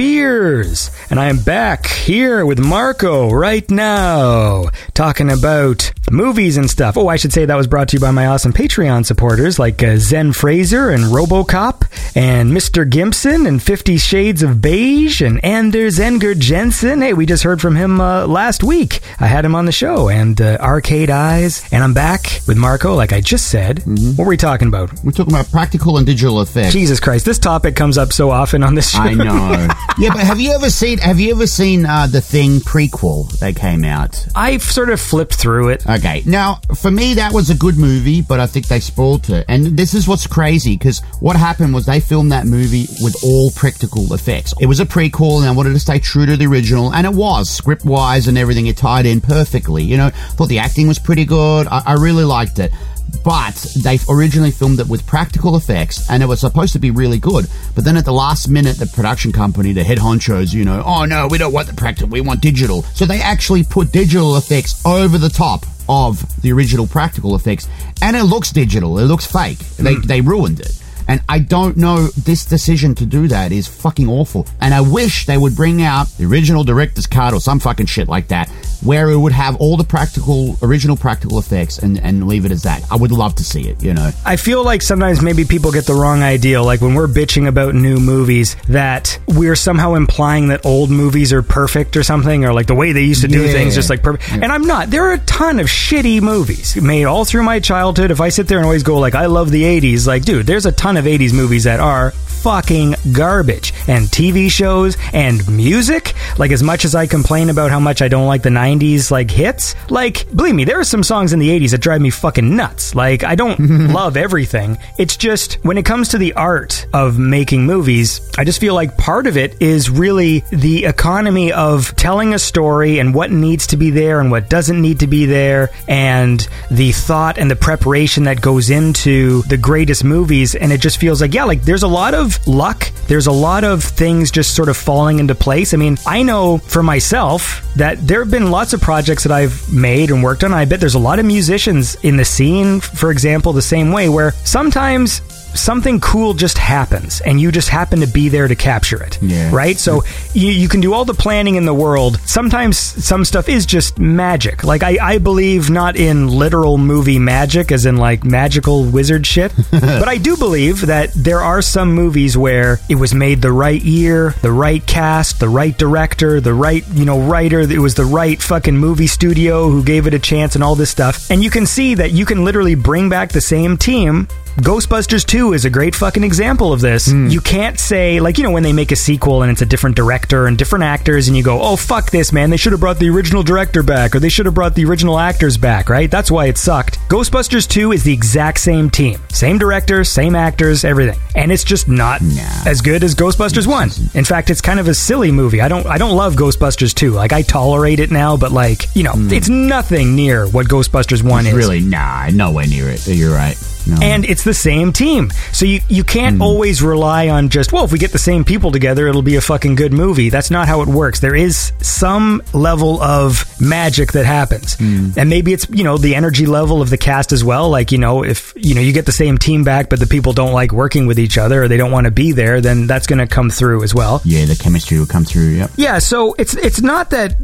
Spheres. And I am back here with Marco right now, talking about movies and stuff. Oh, I should say that was brought to you by my awesome Patreon supporters like uh, Zen Fraser and Robocop and Mr. Gimpson and Fifty Shades of Beige and Anders Enger Jensen. Hey, we just heard from him uh, last week. I had him on the show and uh, Arcade Eyes. And I'm back with Marco, like I just said. What were we talking about? We're talking about practical and digital effects. Jesus Christ, this topic comes up so often on this show. I know. [LAUGHS] yeah, but have you ever seen? Have you ever seen uh, the Thing prequel that came out? I've sort of flipped through it. Okay, now for me that was a good movie, but I think they spoiled it. And this is what's crazy because what happened was they filmed that movie with all practical effects. It was a prequel, and I wanted to stay true to the original, and it was script wise and everything. It tied in perfectly. You know, thought the acting was pretty good. I, I really liked it. But they originally filmed it with practical effects, and it was supposed to be really good. But then at the last minute, the production company, the head honchos, you know, oh no, we don't want the practical, we want digital. So they actually put digital effects over the top of the original practical effects, and it looks digital. It looks fake. They hmm. they ruined it. And I don't know, this decision to do that is fucking awful. And I wish they would bring out the original director's cut or some fucking shit like that, where it would have all the practical, original practical effects and, and leave it as that. I would love to see it, you know. I feel like sometimes maybe people get the wrong idea. Like when we're bitching about new movies, that we're somehow implying that old movies are perfect or something, or like the way they used to do Yeah. things, just like perfect. And I'm not. There are a ton of shitty movies made all through my childhood. If I sit there and always go like, I love the '80s, like, dude, there's a ton of '80s movies that are fucking garbage. And TV shows and music. Like as much as I complain about how much I don't like the '90s like hits, like believe me, there are some songs in the '80s that drive me fucking nuts. Like I don't [LAUGHS] love everything. It's just when it comes to the art of making movies, I just feel like part of it is really the economy of telling a story and what needs to be there and what doesn't need to be there and the thought and the preparation that goes into the greatest movies and it just feels like yeah like there's a lot of luck there's a lot of things just sort of falling into place i mean i know for myself that there have been lots of projects that i've made and worked on. I bet there's a lot of musicians in the scene for example the same way where sometimes something cool just happens and you just happen to be there to capture it Yeah. right? So you, you can do all the planning in the world. Sometimes some stuff is just magic. Like I, I believe not in literal movie magic as in like magical wizard shit [LAUGHS] but i do believe that there are some movies where it was made the right year the right cast the right director the right you know writer it was the right fucking movie studio who gave it a chance and all this stuff. And you can see that you can literally bring back the same team Ghostbusters 2 is a great fucking example of this. Hmm. You can't say, like, you know, when they make a sequel and it's a different director and different actors, and you go, oh, fuck this, man. They should have brought the original director back, or they should have brought the original actors back, right? That's why it sucked. Ghostbusters 2 is the exact same team. Same director, same actors, everything. And it's just not Nah. as good as Ghostbusters 1. In fact, it's kind of a silly movie. I don't I don't love Ghostbusters 2. Like I tolerate it now, but like, you know, hmm. it's nothing near what Ghostbusters 1 is. Really, nah, nowhere near it. You're right. No. and it's the same team. So you you can't Hmm. always rely on just well, if we get the same people together, it'll be a fucking good movie. That's not how it works. There is some level of magic that happens, Hmm. and maybe it's you know the energy level of the cast as well. Like you know if you know you get the same team back, but the people don't like working with each other or they don't want to be there, then that's going to come through as well. yeah, the chemistry will come through. Yep. Yeah, so it's it's not that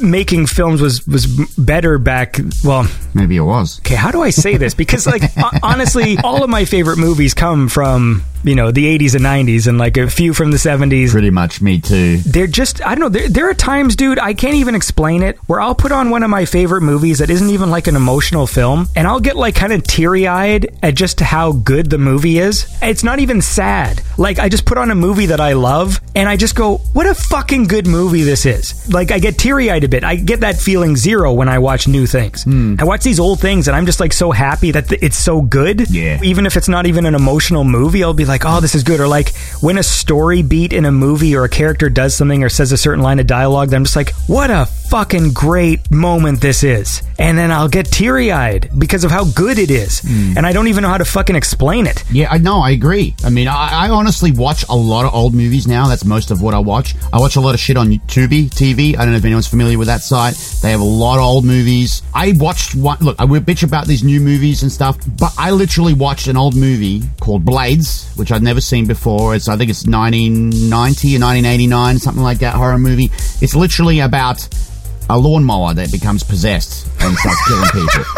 making films was was better back. Well, Maybe it was. okay, how do I say this? Because like [LAUGHS] honestly, all of my favorite movies come from you know the 80s and 90s, and like a few from the 70s. Pretty much me too. They're just I don't know. There, there are times, dude, I can't even explain it. Where I'll put on one of my favorite movies that isn't even like an emotional film, and I'll get like kind of teary eyed at just how good the movie is. It's not even sad. Like I just put on a movie that I love, and I just go, "What a fucking good movie this is!" Like I get teary eyed a bit. I get that feeling zero when I watch new things. Hmm. I watch these old things, and I'm just like so happy that th- it's so good. Yeah. Even if it's not even an emotional movie, I'll be like, "Oh, this is good." Or like when a story beat in a movie or a character does something or says a certain line of dialogue, then I'm just like, "What a fucking great moment this is!" And then I'll get teary eyed because of how good it is, hmm. and I don't even know how to fucking explain it. Yeah, I know. I agree. I mean, I, I honestly watch a lot of old movies now. That's most of what I watch. I watch a lot of shit on Tubi TV. I don't know if anyone's familiar with that site. They have a lot of old movies. I watched one. Look, I will bitch about these new movies and stuff, but I literally watched an old movie called Blades, which I'd never seen before. It's I think it's 1990 or 1989, something like that horror movie. It's literally about a lawnmower that becomes possessed and starts killing people. [LAUGHS]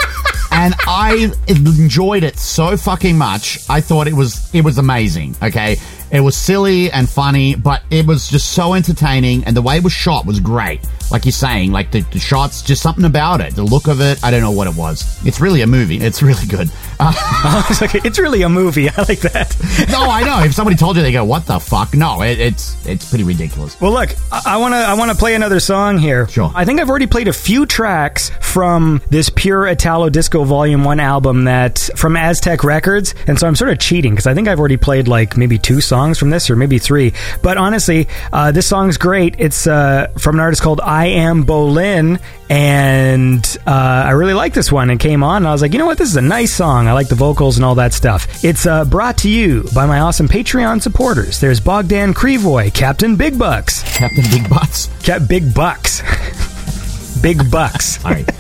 And I enjoyed it so fucking much. I thought it was it was amazing. Okay, it was silly and funny, but it was just so entertaining, and the way it was shot was great. Like you're saying, like the, the shots, just something about it, the look of it. I don't know what it was. It's really a movie. It's really good. Uh, [LAUGHS] [LAUGHS] it's, like, it's really a movie. I like that. no, I know. If somebody told you, they go, "What the fuck?" No, it, it's it's pretty ridiculous. Well, look, I want to I want to play another song here. Sure. I think I've already played a few tracks from this Pure Italo Disco Volume One album that from Aztec Records, and so I'm sort of cheating because I think I've already played like maybe two songs from this or maybe three. But honestly, uh, this song's great. It's uh, from an artist called I Am Bolin, and uh, I really like this one. And came on, and I was like, you know what, this is a nice song. I like the vocals and all that stuff. It's uh, brought to you by my awesome Patreon supporters. There's Bogdan Krivoy, Captain Big Bucks. Captain Big Bucks, Cat big bucks. [LAUGHS] big bucks. All right.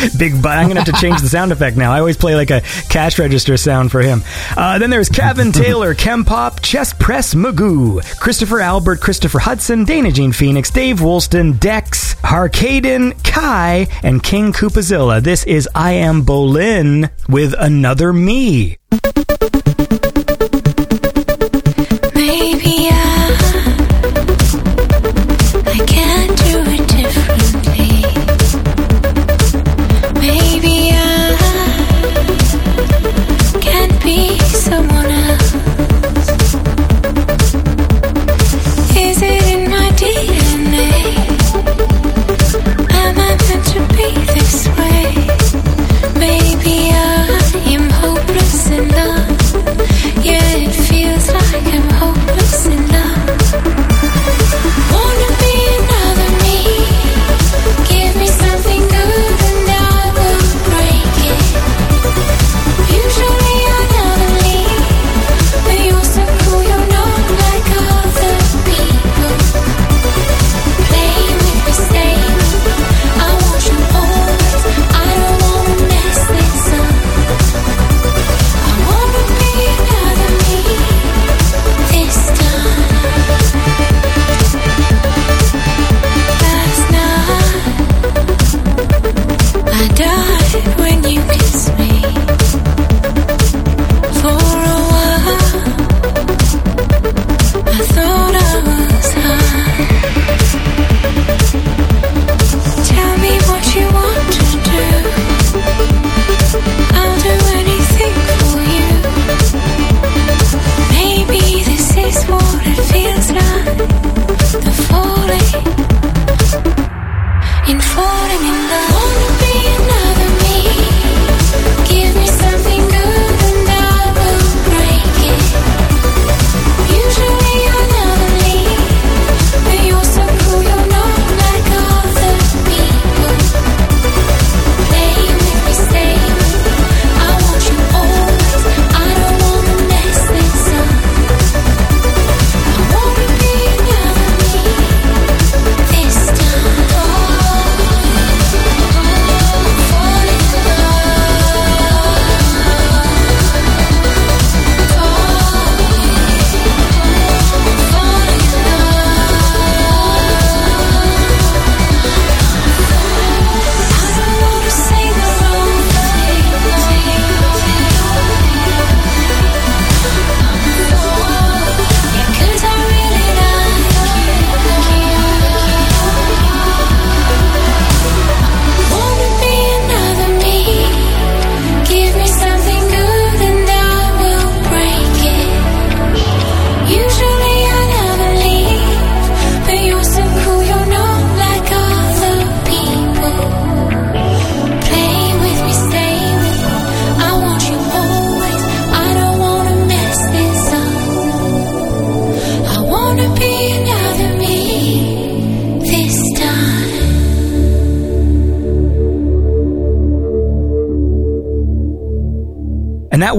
[LAUGHS] Big butt. I'm gonna have to change the sound effect now. I always play like a cash register sound for him. Uh, then there's Kevin [LAUGHS] Taylor, Kem Pop, Chest Press Magoo, Christopher Albert, Christopher Hudson, Dana Jean Phoenix, Dave Woolston, Dex, Harkaden, Kai, and King Koopazilla. This is I Am Bolin with Another Me. Maybe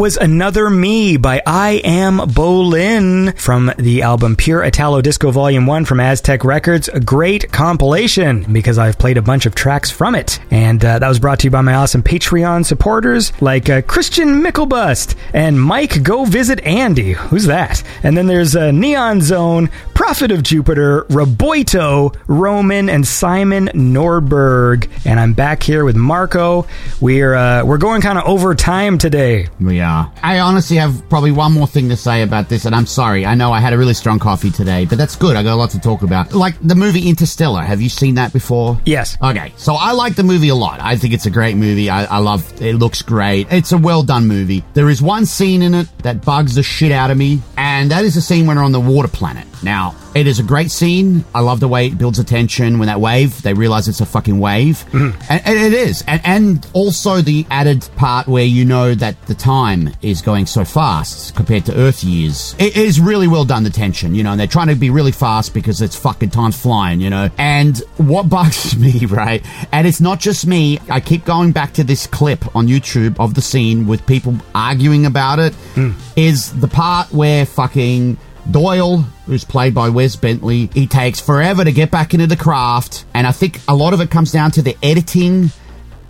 was Another Me by I Am Bolin from the album Pure Italo Disco Volume 1 from Aztec Records. A great compilation because I've played a bunch of tracks from it. And uh, that was brought to you by my awesome Patreon supporters like uh, Christian Mickelbust and Mike Go Visit Andy. Who's that? And then there's uh, Neon Zone, Prophet of Jupiter, Roboito, Roman, and Simon Norberg. And I'm back here with Marco. We're uh, we're going kind of over time today. We are. I honestly have probably one more thing to say about this, and I'm sorry. I know I had a really strong coffee today, but that's good. I got a lot to talk about. Like the movie Interstellar. Have you seen that before? Yes. Okay, so I like the movie a lot. I think it's a great movie. I, I love it. Looks great. It's a well done movie. There is one scene in it that bugs the shit out of me, and that is the scene when they're on the water planet. Now, it is a great scene. I love the way it builds attention when that wave, they realize it's a fucking wave. Mm-hmm. And, and it is. And, and also the added part where you know that the time is going so fast compared to Earth years. It is really well done, the tension, you know, and they're trying to be really fast because it's fucking time's flying, you know. And what [LAUGHS] bugs me, right? And it's not just me. I keep going back to this clip on YouTube of the scene with people arguing about it. Hmm. Is the part where fucking Doyle, who's played by Wes Bentley, he takes forever to get back into the craft, and I think a lot of it comes down to the editing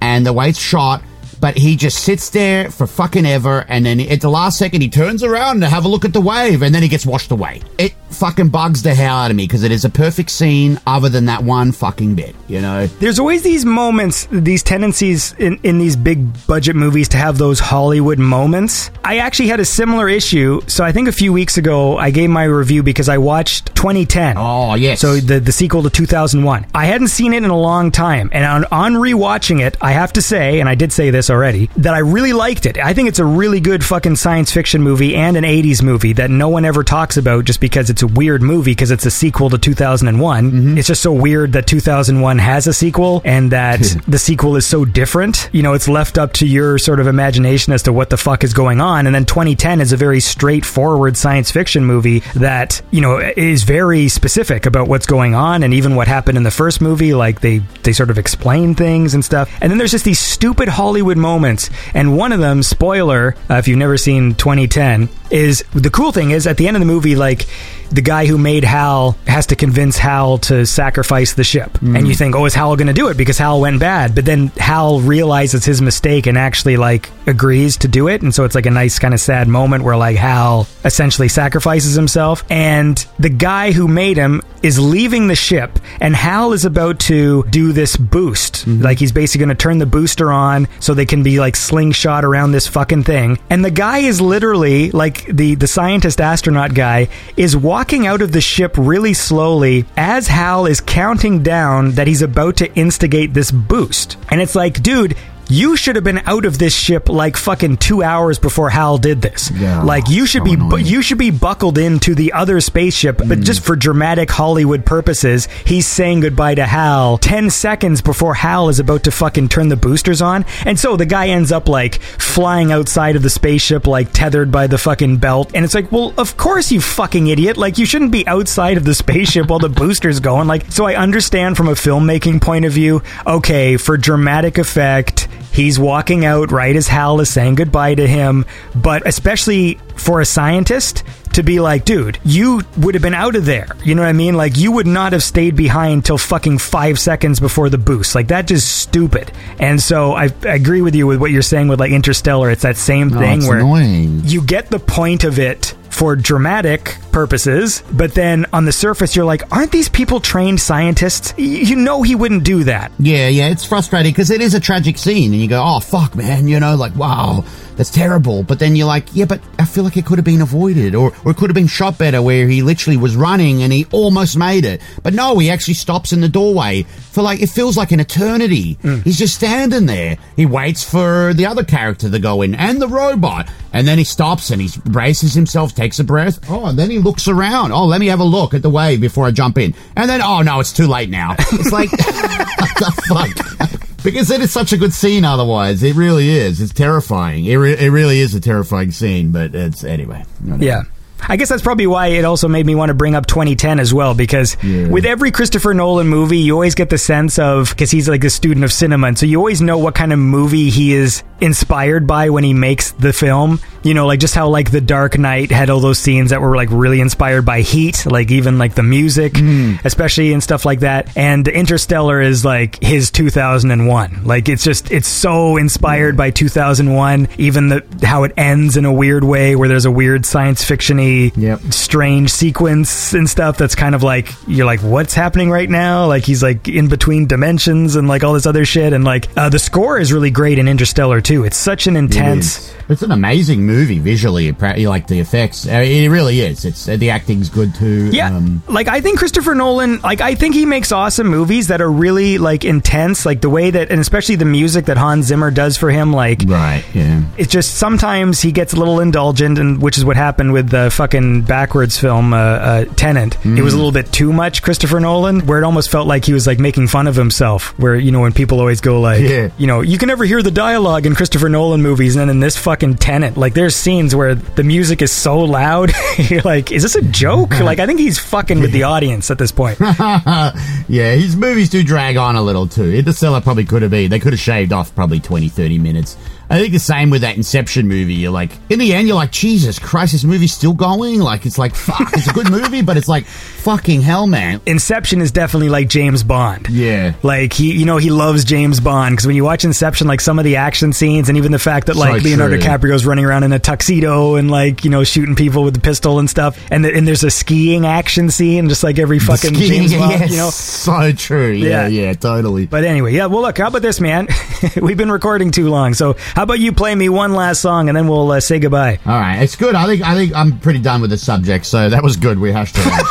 and the way it's shot. But he just sits there for fucking ever, and then at the last second he turns around to have a look at the wave, and then he gets washed away. It fucking bugs the hell out of me because it is a perfect scene, other than that one fucking bit. You know, There's always these moments, these tendencies in, in these big budget movies to have those Hollywood moments. I actually had a similar issue. So I think a few weeks ago, I gave my review because I watched 2010. Oh, yes. So the, the sequel to 2001. I hadn't seen it in a long time. And on, on rewatching it, I have to say, and I did say this already, that I really liked it. I think it's a really good fucking science fiction movie and an 80s movie that no one ever talks about just because it's a weird movie because it's a sequel to 2001. Mm-hmm. It's just so weird that 2001 has a sequel and that the sequel is so different. You know, it's left up to your sort of imagination as to what the fuck is going on. And then 2010 is a very straightforward science fiction movie that, you know, is very specific about what's going on and even what happened in the first movie. Like they, they sort of explain things and stuff. And then there's just these stupid Hollywood moments. And one of them, spoiler, uh, if you've never seen 2010, is the cool thing is at the end of the movie, like the guy who made Hal has to convince Hal to sacrifice the ship. And you mm. think, oh, is Hal going to do it because Hal went bad? But then Hal realizes his mistake and actually like agrees to do it. And so it's like a nice kind of sad moment where like Hal essentially sacrifices himself. And the guy who made him is leaving the ship and Hal is about to do this boost. Mm-hmm. Like he's basically going to turn the booster on so they can be like slingshot around this fucking thing. And the guy is literally like the the scientist astronaut guy is walking out of the ship really slowly as Hal is counting down that he's about to instigate this boost. And it's like, dude, you should have been out of this ship like fucking two hours before Hal did this. Yeah, like you should so be, annoying. you should be buckled into the other spaceship, but hmm. just for dramatic Hollywood purposes, he's saying goodbye to Hal 10 seconds before Hal is about to fucking turn the boosters on. And so the guy ends up like flying outside of the spaceship, like tethered by the fucking belt. And it's like, well, of course, you fucking idiot. Like, you shouldn't be outside of the spaceship while the [LAUGHS] booster's going. Like, so I understand from a filmmaking point of view, okay, for dramatic effect, He's walking out right as Hal is saying goodbye to him. But especially for a scientist to be like, dude, you would have been out of there. You know what I mean? Like, you would not have stayed behind till fucking five seconds before the boost. Like, that just stupid. And so I, I agree with you with what you're saying with like Interstellar. It's that same No, thing where annoying. you get the point of it for dramatic purposes, but then on the surface, you're like, aren't these people trained scientists? Y- You know, he wouldn't do that. Yeah, yeah, it's frustrating because it is a tragic scene, and you go, "Oh fuck, man," you know, like, "Wow, that's terrible." But then you're like, "Yeah, but I feel like it could have been avoided, or or it could have been shot better, where he literally was running and he almost made it, but no, he actually stops in the doorway for like it feels like an eternity. Hmm. He's just standing there. He waits for the other character to go in and the robot, and then he stops and he braces himself, takes a breath. Oh, and then he looks around. Oh, let me have a look at the wave before I jump in, and then oh no, it's too late now. It's like. [LAUGHS] what the fuck? Because it is such a good scene otherwise. It really is. It's terrifying. It, re- it really is a terrifying scene, but it's anyway. Yeah. I guess that's probably why it also made me want to bring up 2010 as well, because Yeah. with every Christopher Nolan movie, you always get the sense of, because he's like a student of cinema, and so you always know what kind of movie he is inspired by when he makes the film. You know, like just how like The Dark Knight had all those scenes that were like really inspired by Heat, like even like the music, mm. especially and stuff like that. And Interstellar is like his 2001. Like it's just, it's so inspired by 2001, even the how it ends in a weird way where there's a weird science fictiony Yep. strange sequence and stuff that's kind of like you're like what's happening right now like he's like in between dimensions and like all this other shit and like uh, the score is really great in interstellar too it's such an intense It's an amazing movie visually. it like the effects. Uh, It really is. It's uh, the acting's good too. yeah Um, like i think christopher nolan like i think he makes awesome movies that are really like intense like the way that and especially the music that hans zimmer does for him like right. Yeah. it's just sometimes he gets a little indulgent, and which is what happened with the fucking backwards film uh, uh, Tenet. It was a little bit too much Christopher Nolan, where it almost felt like he was like making fun of himself. Where you know when people always go like, Yeah. you know, you can never hear the dialogue in Christopher Nolan movies, and then in this fucking Tenet, like there's scenes where the music is so loud, [LAUGHS] you're like, is this a joke? like I think he's fucking with the audience at this point. [LAUGHS] yeah, his movies do drag on a little too. Interstellar probably could have been. They could have shaved off probably 20, 30 minutes. I think the same with that Inception movie. You're like, in the end, you're like, Jesus Christ, this movie's still going. Like it's like fuck, it's a good [LAUGHS] movie, but it's like fucking hell, man. Inception is definitely like James Bond. Yeah. Like he, you know, he loves James Bond because when you watch Inception, like some of the action scenes and even the fact that like So Leonardo true. DiCaprio's running around in a tuxedo and like you know shooting people with the pistol and stuff, and th- and there's a skiing action scene, just like every fucking Skiing, James Bond, yes, you know. so true. Yeah, Yeah. yeah, totally. But anyway, yeah. Well, look, how about this, man? [LAUGHS] We've been recording too long, so how about you play me one last song and then we'll uh, say goodbye. All right, it's good. I think I think I'm pretty done with the subject, so that was good. We hashed it out.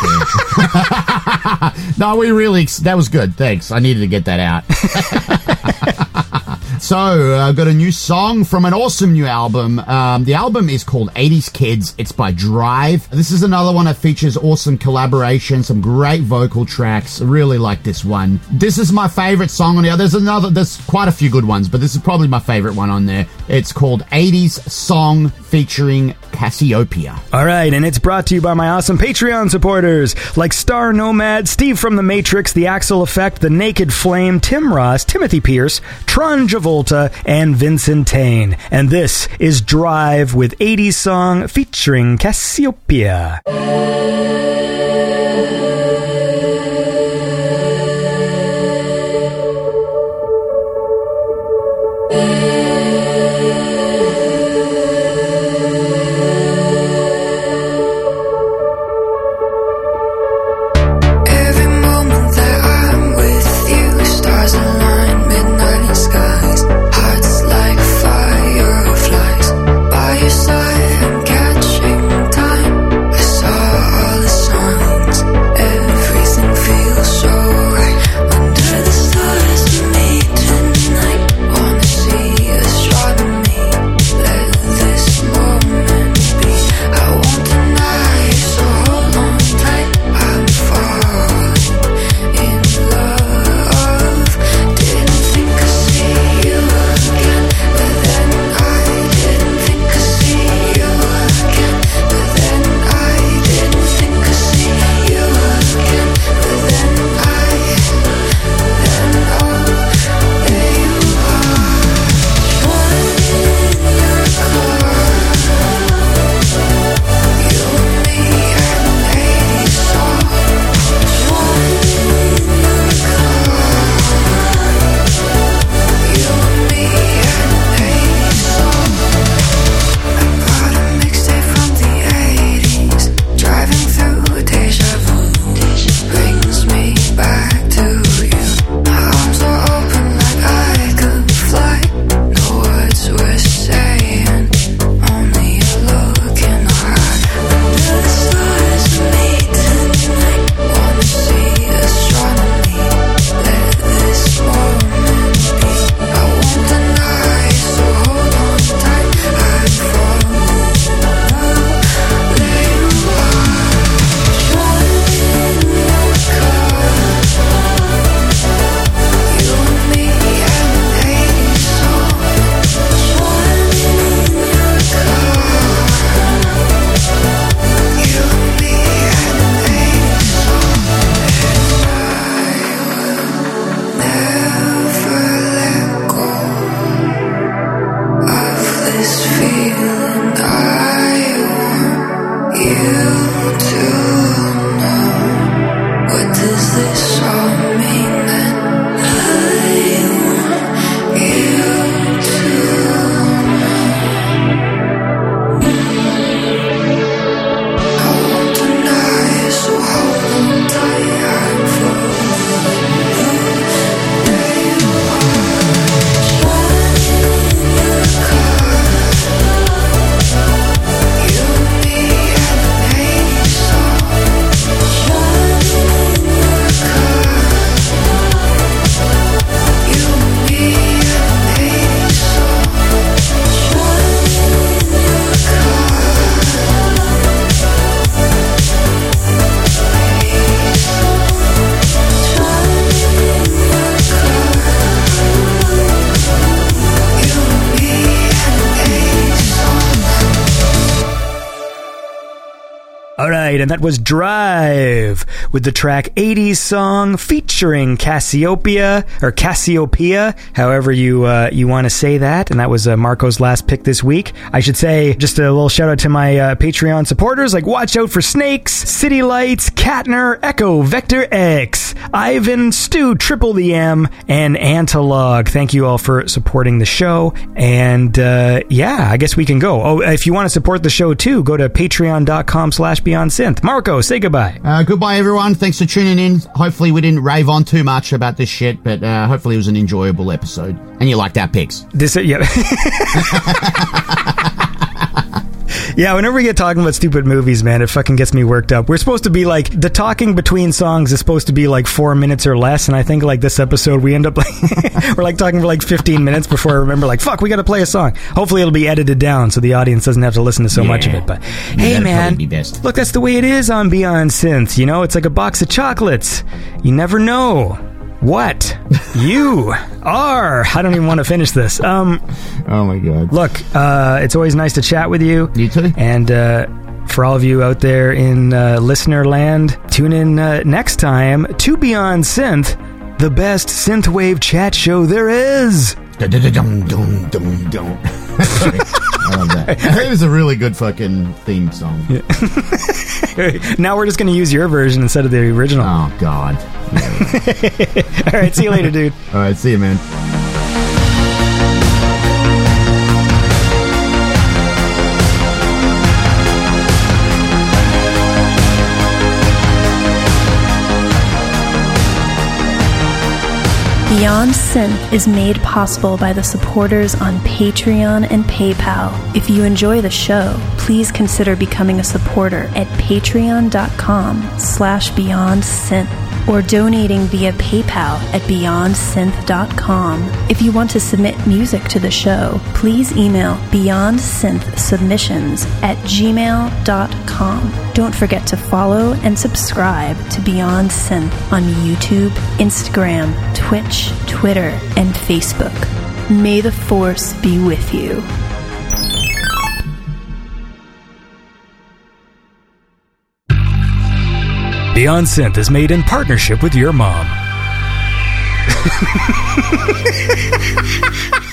[LAUGHS] no, we really that was good. Thanks. I needed to get that out. [LAUGHS] So, uh, I've got a new song from an awesome new album. Um, the album is called 80s Kids. It's by Drive. This is another one that features awesome collaboration, some great vocal tracks. I really like this one. This is my favorite song on there. There's another, there's quite a few good ones, but this is probably my favorite one on there. It's called 80s Song featuring Cassiopeia. All right, and it's brought to you by my awesome Patreon supporters like Star Nomad, Steve from The Matrix, The Axel Effect, The Naked Flame, Tim Ross, Timothy Pierce, Tron Javolta, and Vincent Tane. And this is Drive with 80s song featuring Cassiopeia. Was Drive with the track 80s song featuring Cassiopeia or Cassiopeia, however you uh, you want to say that. And that was uh, Marco's last pick this week. I should say just a little shout out to my uh, Patreon supporters like Watch Out for Snakes, City Lights, Katner, Echo, Vector X, Ivan, Stu, Triple the M, and Antilog. Thank you all for supporting the show. And uh, yeah, I guess we can go. Oh, if you want to support the show too, go to patreon.com slash beyond synth. Marco, say goodbye. Uh, goodbye, everyone. Thanks for tuning in. Hopefully, we didn't rave on too much about this shit, but uh, hopefully, it was an enjoyable episode. And you liked our picks. This, yeah. [LAUGHS] [LAUGHS] Yeah, whenever we get talking about stupid movies, man, it fucking gets me worked up. We're supposed to be like the talking between songs is supposed to be like four minutes or less, and I think like this episode we end up like [LAUGHS] we're like talking for like fifteen minutes before I remember like fuck, we got to play a song. Hopefully, it'll be edited down so the audience doesn't have to listen to so much of it. But Yeah, hey, man, be look, that's the way it is on Beyond Synth. You know, it's like a box of chocolates. You never know. What you are? I don't even want to finish this. Um, Oh my god. Look, uh, it's always nice to chat with you. You too. And uh, for all of you out there in uh, listener land, tune in uh, next time to Beyond Synth, the best synthwave chat show there is. Dum, dum, dum, dum. I love that. [LAUGHS] It was a really good fucking theme song. [LAUGHS] now we're just going to use your version instead of the original. Oh god. [LAUGHS] All right, see you later, dude. All right, see you, man. Beyond Synth is made possible by the supporters on Patreon and PayPal. If you enjoy the show, please consider becoming a supporter at patreon.com slash beyond synth or donating via PayPal at beyondsynth.com. If you want to submit music to the show, please email beyondsynthsubmissions at gmail.com. Don't forget to follow and subscribe to Beyond Synth on YouTube, Instagram, Twitch, Twitter, and Facebook. May the Force be with you. Beyond Synth is made in partnership with your mom. [LAUGHS]